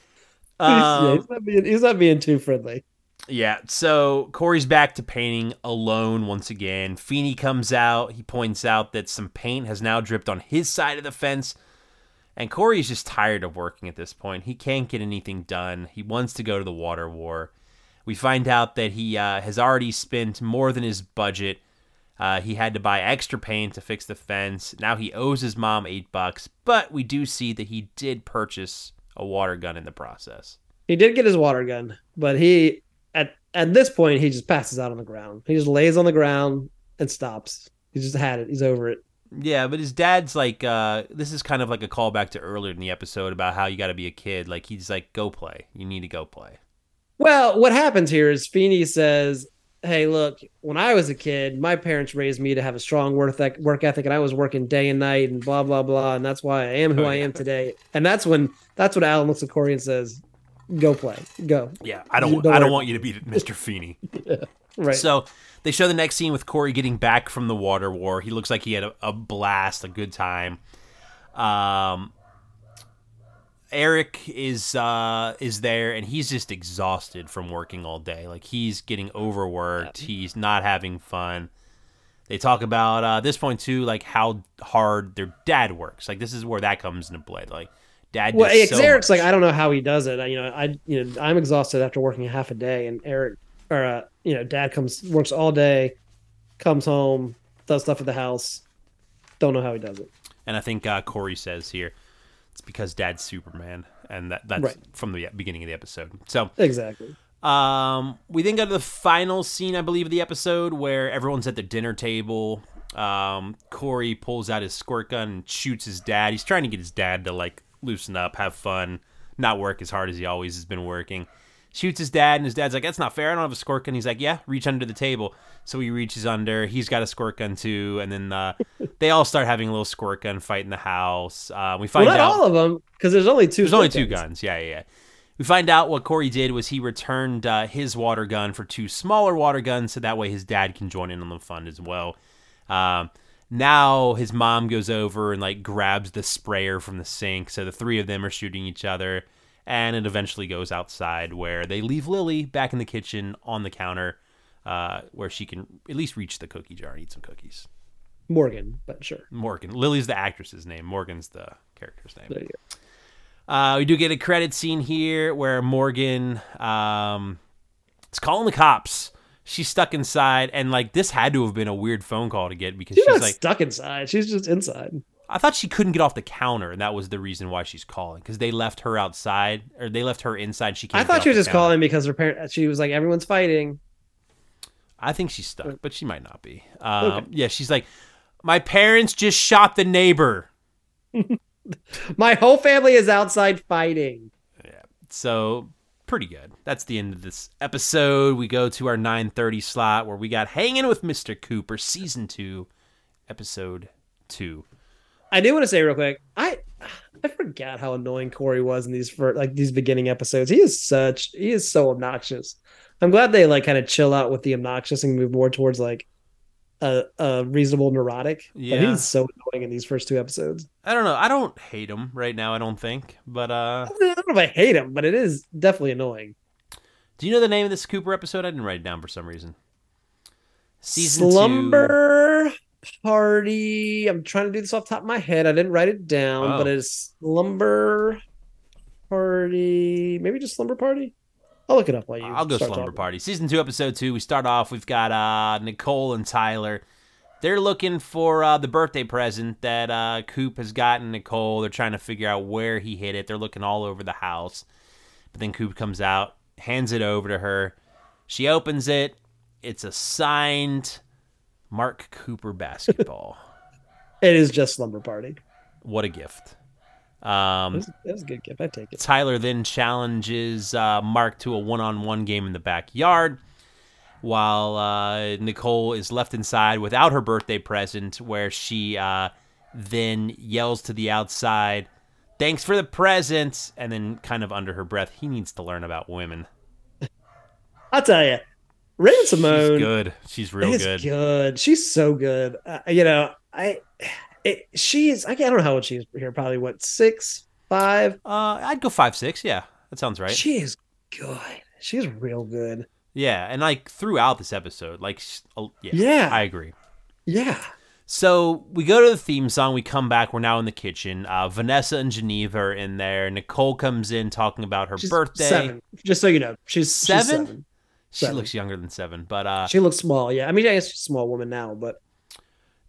Um, yeah, he's not being he's not being too friendly. Yeah, so Corey's back to painting alone once again. Feeney comes out. He points out that some paint has now dripped on his side of the fence. And Corey's just tired of working at this point. He can't get anything done. He wants to go to the water war. We find out that he uh, has already spent more than his budget. Uh, he had to buy extra paint to fix the fence. Now he owes his mom eight bucks, but we do see that he did purchase a water gun in the process. He did get his water gun, but he at this point he just passes out on the ground. He just lays on the ground and stops. He just had it. He's over it. Yeah, but his dad's like, uh, this is kind of like a callback to earlier in the episode about how you got to be a kid. Like he's like, go play. You need to go play. Well, what happens here is Feeney says, "Hey, look, when I was a kid, my parents raised me to have a strong work ethic, and I was working day and night, and blah blah blah, and that's why I am who Oh, I am today." And that's when that's what Alan looks at Corey and says, "Go play, go." Yeah, I don't. Don't I don't worry. want you to be Mr. Feeney. Right. So they show the next scene with Corey getting back from the water war. He looks like he had a, a blast, a good time. Um, Eric is uh, is there, and he's just exhausted from working all day. Like he's getting overworked. He's not having fun. They talk about uh, this point too, like how hard their dad works. Like this is where that comes into play. Like dad. well, so Eric's much. like, I don't know how he does it. I, you know, I you know, I'm exhausted after working half a day, and Eric or uh, you know, Dad comes works all day, comes home, does stuff at the house. Don't know how he does it. And I think uh, Corey says here, it's because Dad's Superman, and that that's Right. from the beginning of the episode. So, Exactly. um, we then go to the final scene, I believe, of the episode where everyone's at the dinner table. Um, Corey pulls out his squirt gun and shoots his dad. He's trying to get his dad to like loosen up, have fun, not work as hard as he always has been working. Shoots his dad, and his dad's like, "That's not fair. I don't have a squirt gun." He's like, "Yeah, reach under the table." So he reaches under. He's got a squirt gun too, and then uh, they all start having a little squirt gun fight in the house. Uh, we Well, find not out all of them, because there's only two. there's only two guns. Yeah, yeah, yeah. We find out what Corey did was he returned uh, his water gun for two smaller water guns, so that way his dad can join in on the fun as well. Um, now his mom goes over and like grabs the sprayer from the sink, so the three of them are shooting each other, and it eventually goes outside where they leave Lily back in the kitchen on the counter, uh, where she can at least reach the cookie jar and eat some cookies. Morgan, but sure. Morgan, Lily's the actress's name. Morgan's the character's name. There you go. Uh, we do get a credit scene here where Morgan um, It's calling the cops. She's stuck inside, and like this had to have been a weird phone call to get because She's she's not like, stuck inside. She's just inside. I thought she couldn't get off the counter, and that was the reason why she's calling because they left her outside or they left her inside. She can't. I thought she was just counter. calling because her parent. She was like, everyone's fighting. I think she's stuck, but she might not be. Um, Okay. Yeah, she's like, my parents just shot the neighbor. My whole family is outside fighting. So pretty good. That's the end of this episode. We go to our 9:30 slot where we got hanging with Mr. Cooper, season two, episode two. I do want to say real quick. I I forgot how annoying Corey was in these for like these beginning episodes. He is such he is so obnoxious. I'm glad they like kind of chill out with the obnoxious and move more towards like a, a reasonable neurotic. But Yeah. he's so annoying in these first two episodes. I don't know. I don't hate him right now. I don't think, but uh, I don't know if I hate him, but it is definitely annoying. do you know the name of this Cooper episode? I didn't write it down for some reason. Season two. Slumber Party. I'm trying to do this off the top of my head. I didn't write it down, Oh. but it's Slumber Party. Maybe just Slumber Party. I'll look it up while you. I'll go start Slumber talking. Party. Season two, episode two. We start off. We've got uh, Nicole and Tyler. They're looking for uh, the birthday present that uh, Coop has gotten Nicole. They're trying to figure out where he hid it. They're looking all over the house. But then Coop comes out, hands it over to her. She opens it. It's a signed Mark Cooper basketball. It is just Slumber Party. what a gift. Um, That was, that was a good gift. I take it. Tyler then challenges uh, Mark to a one on one game in the backyard, while uh, Nicole is left inside without her birthday present, where she uh, then yells to the outside, Thanks for the present. And then, kind of under her breath, he needs to learn about women. I'll tell you, Raven-Symoné She's good. She's real good. good. She's so good. Uh, you know, I it, she's I don't know how old she is here. Probably what six, five. Uh, I'd go five six. Yeah, that sounds right. She is good. She's real good. yeah, and like throughout this episode, like, yeah, Yeah. I agree. Yeah. So we go to the theme song. We come back. We're now in the kitchen. Uh, Vanessa and Geneva are in there. Nicole comes in talking about her She's birthday. Seven. Just so you know, she's she's Seven? seven. She Seven. looks younger than seven, but uh, She looks small. Yeah. I mean, I guess she's a small woman now, but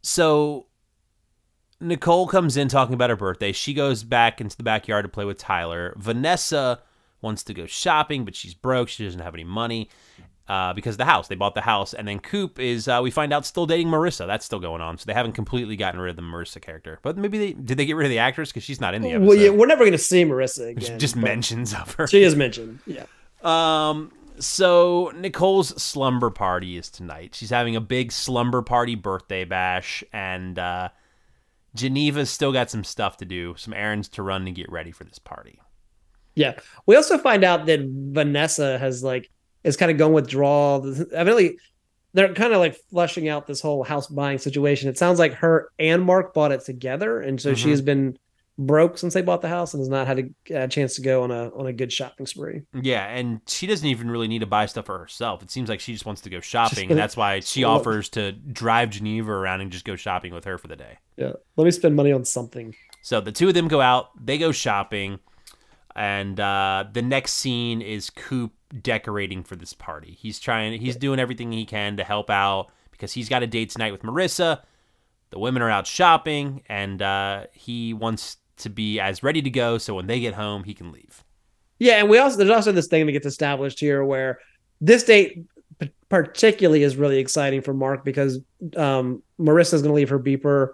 so Nicole comes in talking about her birthday. She goes back into the backyard to play with Tyler. Vanessa wants to go shopping, but she's broke. She doesn't have any money uh, because of the house. They bought the house, and then Coop is uh, we find out still dating Marissa. That's still going on. So they haven't completely gotten rid of the Marissa character. But maybe they did they get rid of the actress because she's not in the episode. well, yeah, we're never gonna see Marissa again. just mentions of her. She is mentioned. Yeah. Um, so Nicole's slumber party is tonight. She's having a big slumber party birthday bash, and uh, Geneva's still got some stuff to do, some errands to run to get ready for this party. Yeah. We also find out that Vanessa has like is kind of going withdrawal. Evidently, they're kind of like flushing out this whole house buying situation. It sounds like her and Mark bought it together, and so she Mhm. has been broke since they bought the house and has not had a, a chance to go on a on a good shopping spree. Yeah, and she doesn't even really need to buy stuff for herself. It seems like she just wants to go shopping, and that's why she Well- offers to drive Geneva around and just go shopping with her for the day. Yeah. Let me spend money on something. So the two of them go out, they go shopping, and uh, the next scene is Coop decorating for this party. He's trying, he's doing everything he can to help out because he's got a date tonight with Marissa. The women are out shopping, and uh, he wants to be as ready to go so when they get home, he can leave. Yeah, and we also there's also this thing that gets established here where this date p- particularly is really exciting for Mark because um Marissa's going to leave her beeper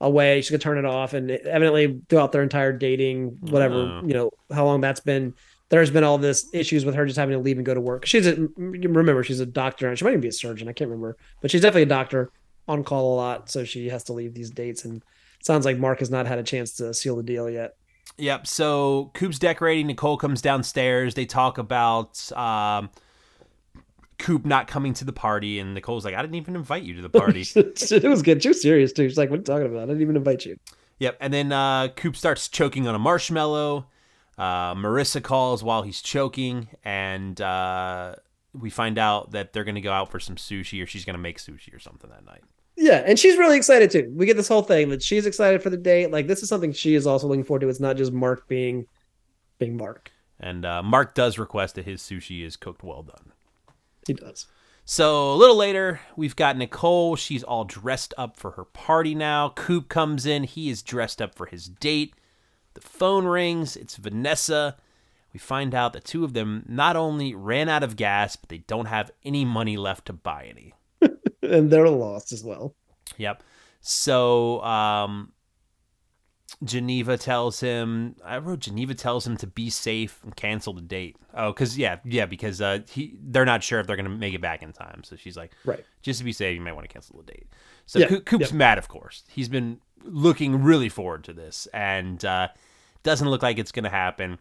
away. She's going to turn it off, and evidently throughout their entire dating, whatever Oh. you know, how long that's been, there's been all this issues with her just having to leave and go to work. She's a remember she's a doctor, and she might even be a surgeon. I can't remember, but she's definitely a doctor on call a lot, so she has to leave these dates. And sounds like Mark has not had a chance to seal the deal yet. Yep. So Coop's decorating. Nicole comes downstairs. They talk about um, Coop not coming to the party, and Nicole's like, "I didn't even invite you to the party." it was good. She was serious too. She's like, "What are you talking about? I didn't even invite you." Yep, and then uh, Coop starts choking on a marshmallow. Uh, Marissa calls while he's choking, and uh, we find out that they're going to go out for some sushi, or she's going to make sushi or something that night. Yeah, and she's really excited too. We get this whole thing that she's excited for the date. Like this is something she is also looking forward to. It's not just Mark being being Mark. And uh, Mark does request that his sushi is cooked well done. He does. So a little later, we've got Nicole. She's all dressed up for her party now. Coop comes in. He is dressed up for his date. The phone rings. It's Vanessa. We find out the two of them not only ran out of gas, but they don't have any money left to buy any. And they're lost as well. Yep. So um, Geneva tells him. I wrote Geneva tells him to be safe and cancel the date. Oh, because yeah, yeah, because uh, he they're not sure if they're gonna make it back in time. So she's like, Right. just to be safe, you might want to cancel the date. So Yeah, Coop- Coop's yeah. mad, of course. He's been looking really forward to this, and uh, doesn't look like it's gonna happen.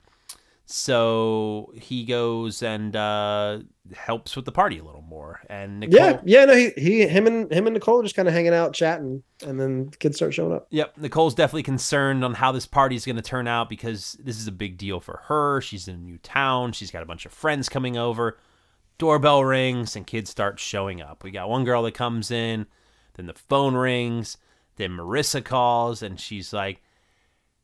So he goes and uh, helps with the party a little more. And Nicole, Yeah, yeah. No, he, he, him, and him and Nicole are just kind of hanging out, chatting, and then kids start showing up. Yep, Nicole's definitely concerned on how this party is going to turn out because this is a big deal for her. She's in a new town. She's got a bunch of friends coming over. Doorbell rings and kids start showing up. We got one girl that comes in, then the phone rings, then Marissa calls and she's like,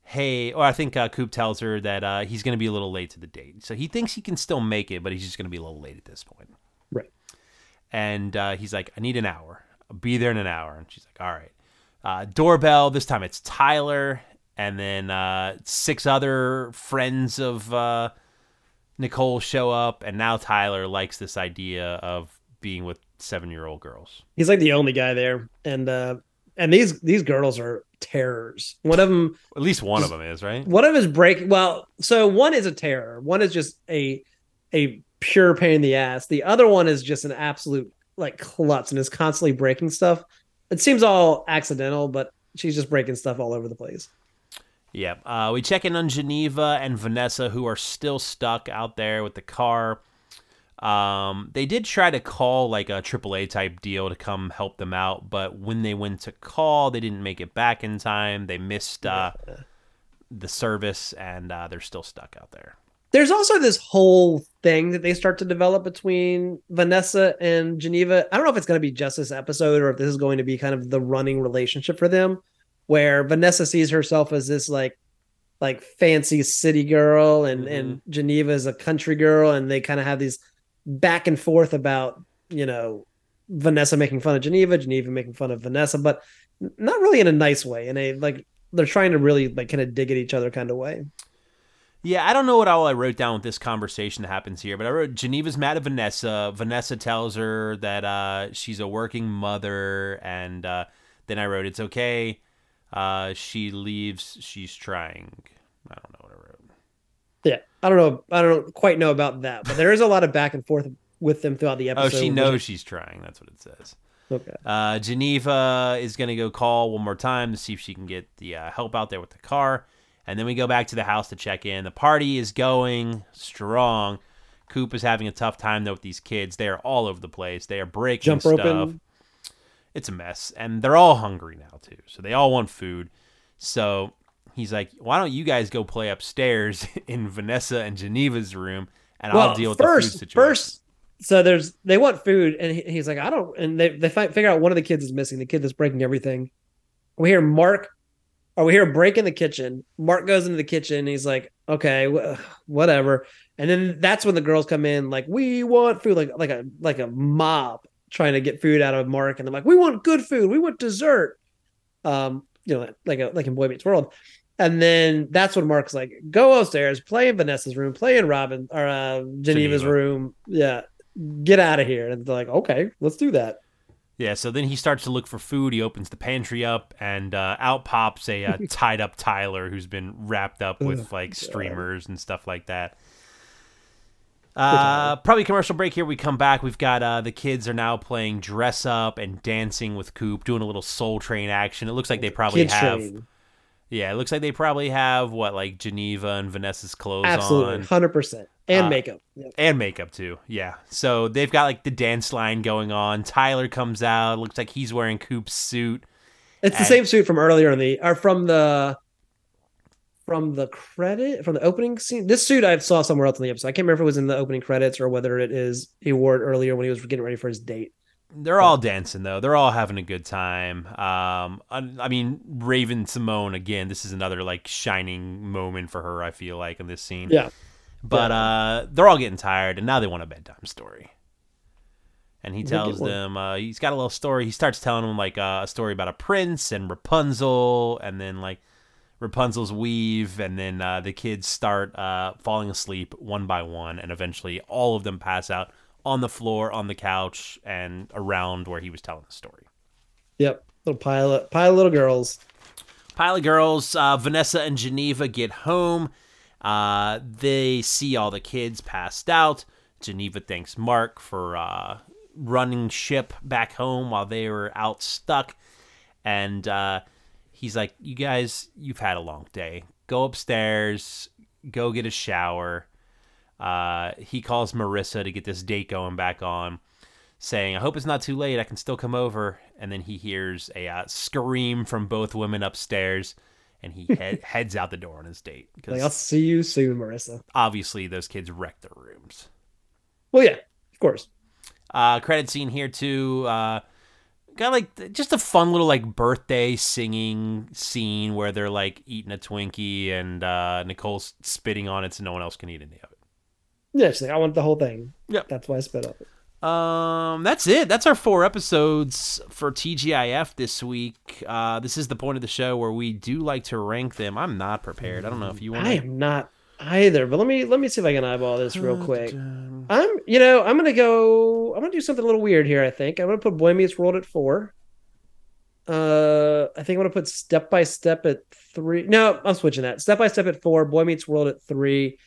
"Hey," or I think uh, Coop tells her that uh, he's going to be a little late to the date. So he thinks he can still make it, but he's just going to be a little late at this point Right. and uh, he's like, "I need an hour. I'll be there in an hour." And she's like, "All right." Uh, doorbell. This time it's Tyler, and then uh, six other friends of uh, Nicole show up, and now Tyler likes this idea of being with seven-year-old girls. He's like the only guy there, and uh, and these these girls are terrors. One of them, At least one of them is right. one of them is breaking. Well, so one is a terror. One is just a a pure pain in the ass. The other one is just an absolute like klutz and is constantly breaking stuff. It seems all accidental, but she's just breaking stuff all over the place. Yeah. Uh, we check in on Geneva and Vanessa, who are still stuck out there with the car. Um, they did try to call like a AAA type deal to come help them out, but when they went to call, they didn't make it back in time. They missed uh, the service, and uh, they're still stuck out there. There's also this whole thing that they start to develop between Vanessa and Geneva. I don't know if it's going to be just this episode or if this is going to be kind of the running relationship for them, where Vanessa sees herself as this like like fancy city girl and and Geneva is a country girl, and they kind of have these back and forth about you know Vanessa making fun of Geneva, Geneva making fun of Vanessa, but not really in a nice way. In a like they're trying to really like kind of dig at each other kind of way. Yeah, I don't know what all I wrote down with this conversation that happens here, but I wrote Geneva's mad at Vanessa. Vanessa tells her that uh, she's a working mother, and uh, then I wrote it's okay. Uh, she leaves. She's trying. I don't know I wrote. Yeah, I don't know. I don't quite know about that, but there is a lot of back and forth with them throughout the episode. Oh, she knows she's trying. That's what it says. Okay. Uh, Geneva is going to go call one more time to see if she can get the uh, help out there with the car. And then we go back to the house to check in. The party is going strong. Coop is having a tough time, though, with these kids. They are all over the place. They are breaking Jump stuff. roping. It's a mess. And they're all hungry now, too. So they all want food. So he's like, why don't you guys go play upstairs in Vanessa and Geneva's room, and I'll deal with first, the food situation. First, so there's they want food, and he, he's like, I don't. And they they fi- figure out one of the kids is missing. The kid that's breaking everything. We hear Mark, or we hear a break in the kitchen. Mark goes into the kitchen. And he's like, okay, wh- whatever. And then that's when the girls come in, like, we want food, like like a like a mob trying to get food out of Mark, and they're like, we want good food, we want dessert. Um, you know, like a like in Boy Meets World. And then that's when Mark's like, go upstairs, play in Vanessa's room, play in Robin or uh, Geneva's Geneva. room. Yeah, get out of here. And they're like, okay, let's do that. Yeah, so then he starts to look for food. He opens the pantry up, and uh, out pops a uh, tied up Tyler who's been wrapped up with like streamers and stuff like that. Uh, probably commercial break here. We come back. We've got uh, the kids are now playing dress up and dancing with Coop, doing a little Soul Train action. It looks like they probably have. train. Yeah, it looks like they probably have what like Geneva and Vanessa's clothes Absolutely, on hundred percent, and Uh, makeup. Yep. and makeup too. Yeah. So they've got like the dance line going on. Tyler comes out. Looks like he's wearing Coop's suit. It's the same suit from earlier in the or from the from the credit from the opening scene. This suit I saw somewhere else in the episode. I can't remember if it was in the opening credits or whether it is he wore it earlier when he was getting ready for his date. They're all dancing though. They're all having a good time. Um, I, I mean, Raven-Symoné again. This is another like shining moment for her. I feel like in this scene. Yeah. But uh, they're all getting tired, and now they want a bedtime story. and he tells them uh, he's got a little story. He starts telling them like uh, a story about a prince and Rapunzel, and then like Rapunzel's weave, and then uh, the kids start uh, falling asleep one by one, and eventually all of them pass out on the floor, on the couch, and around where he was telling the story. Yep. Little pile of pile of little girls. Pile of girls, uh, Vanessa and Geneva get home. Uh, they see all the kids passed out. Geneva thanks Mark for uh, running ship back home while they were out stuck. And uh, he's like, You guys, you've had a long day. Go upstairs, go get a shower. Uh, he calls Marissa to get this date going back on, saying, I hope it's not too late. I can still come over. And then he hears a uh, scream from both women upstairs, and he head, heads out the door on his date. Like, I'll see you soon, Marissa. obviously, those kids wrecked their rooms. Well, yeah, of course. Uh, credit scene here, too. Uh, got like just a fun little like birthday singing scene where they're like eating a Twinkie and uh, Nicole's spitting on it so no one else can eat any of it. Yeah, she's like, I want the whole thing. Yep. That's why I spit up. Um, that's it. That's our four episodes for TGIF this week. Uh, this is the point of the show where we do like to rank them. I'm not prepared. I don't know if you want. I am not either, but let me let me see if I can eyeball this real quick. I'm you know, I'm gonna go I'm gonna do something a little weird here, I think. I'm gonna put Boy Meets World at four. Uh I think I'm gonna put step by step at three. No, I'm switching that. Step by step at four, Boy Meets World at three.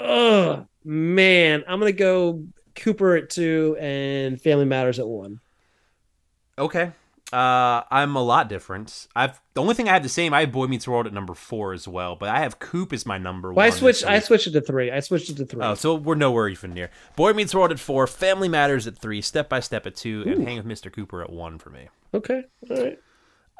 Oh man, I'm gonna go Cooper at two and Family Matters at one. Okay. Uh, I'm a lot different. I've the only thing I have the same. I have Boy Meets World at number four as well, but I have Coop as my number Well, I switched I switched it to three. I switched it to three. Oh, so we're nowhere even near. Boy Meets World at four, Family Matters at three, Step by Step at two, and Hang with Mr. Cooper at one for me. Okay. All right.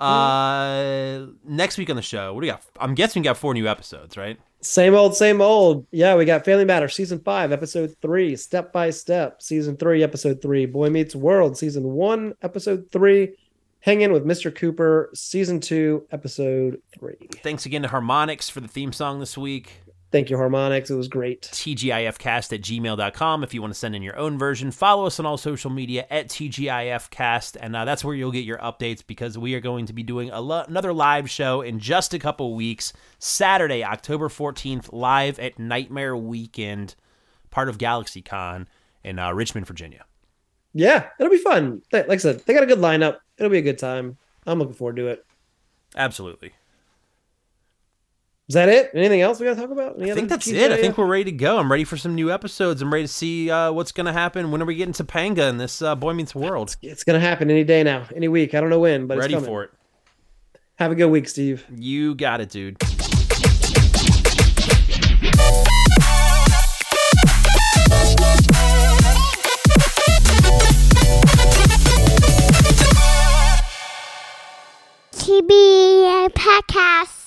Uh, next week on the show, what do we got? I'm guessing we got four new episodes, right? Same old, same old. Yeah, we got Family Matters season five, episode three, Step by Step, season three, episode three, Boy Meets World, season one, episode three, Hangin' with Mr. Cooper, season two, episode three. Thanks again to Harmonix for the theme song this week. Thank you, Harmonix. It was great. TGIFcast at gmail.com if you want to send in your own version. Follow us on all social media at TGIFcast, and uh, that's where you'll get your updates because we are going to be doing a lo- another live show in just a couple weeks. Saturday, October 14th, live at Nightmare Weekend, part of GalaxyCon in uh, Richmond, Virginia. Yeah, it'll be fun. Like I said, they got a good lineup. It'll be a good time. I'm looking forward to it. Absolutely. Is that it? Anything else we got to talk about? Any I think that's it. I think we're ready to go. I'm ready for some new episodes. I'm ready to see uh, what's going to happen. When are we getting Topanga in this uh, Boy Meets World? it's going to happen any day now, any week. I don't know when, but ready it's coming. for it. Have a good week, Steve. You got it, dude. TBA podcast.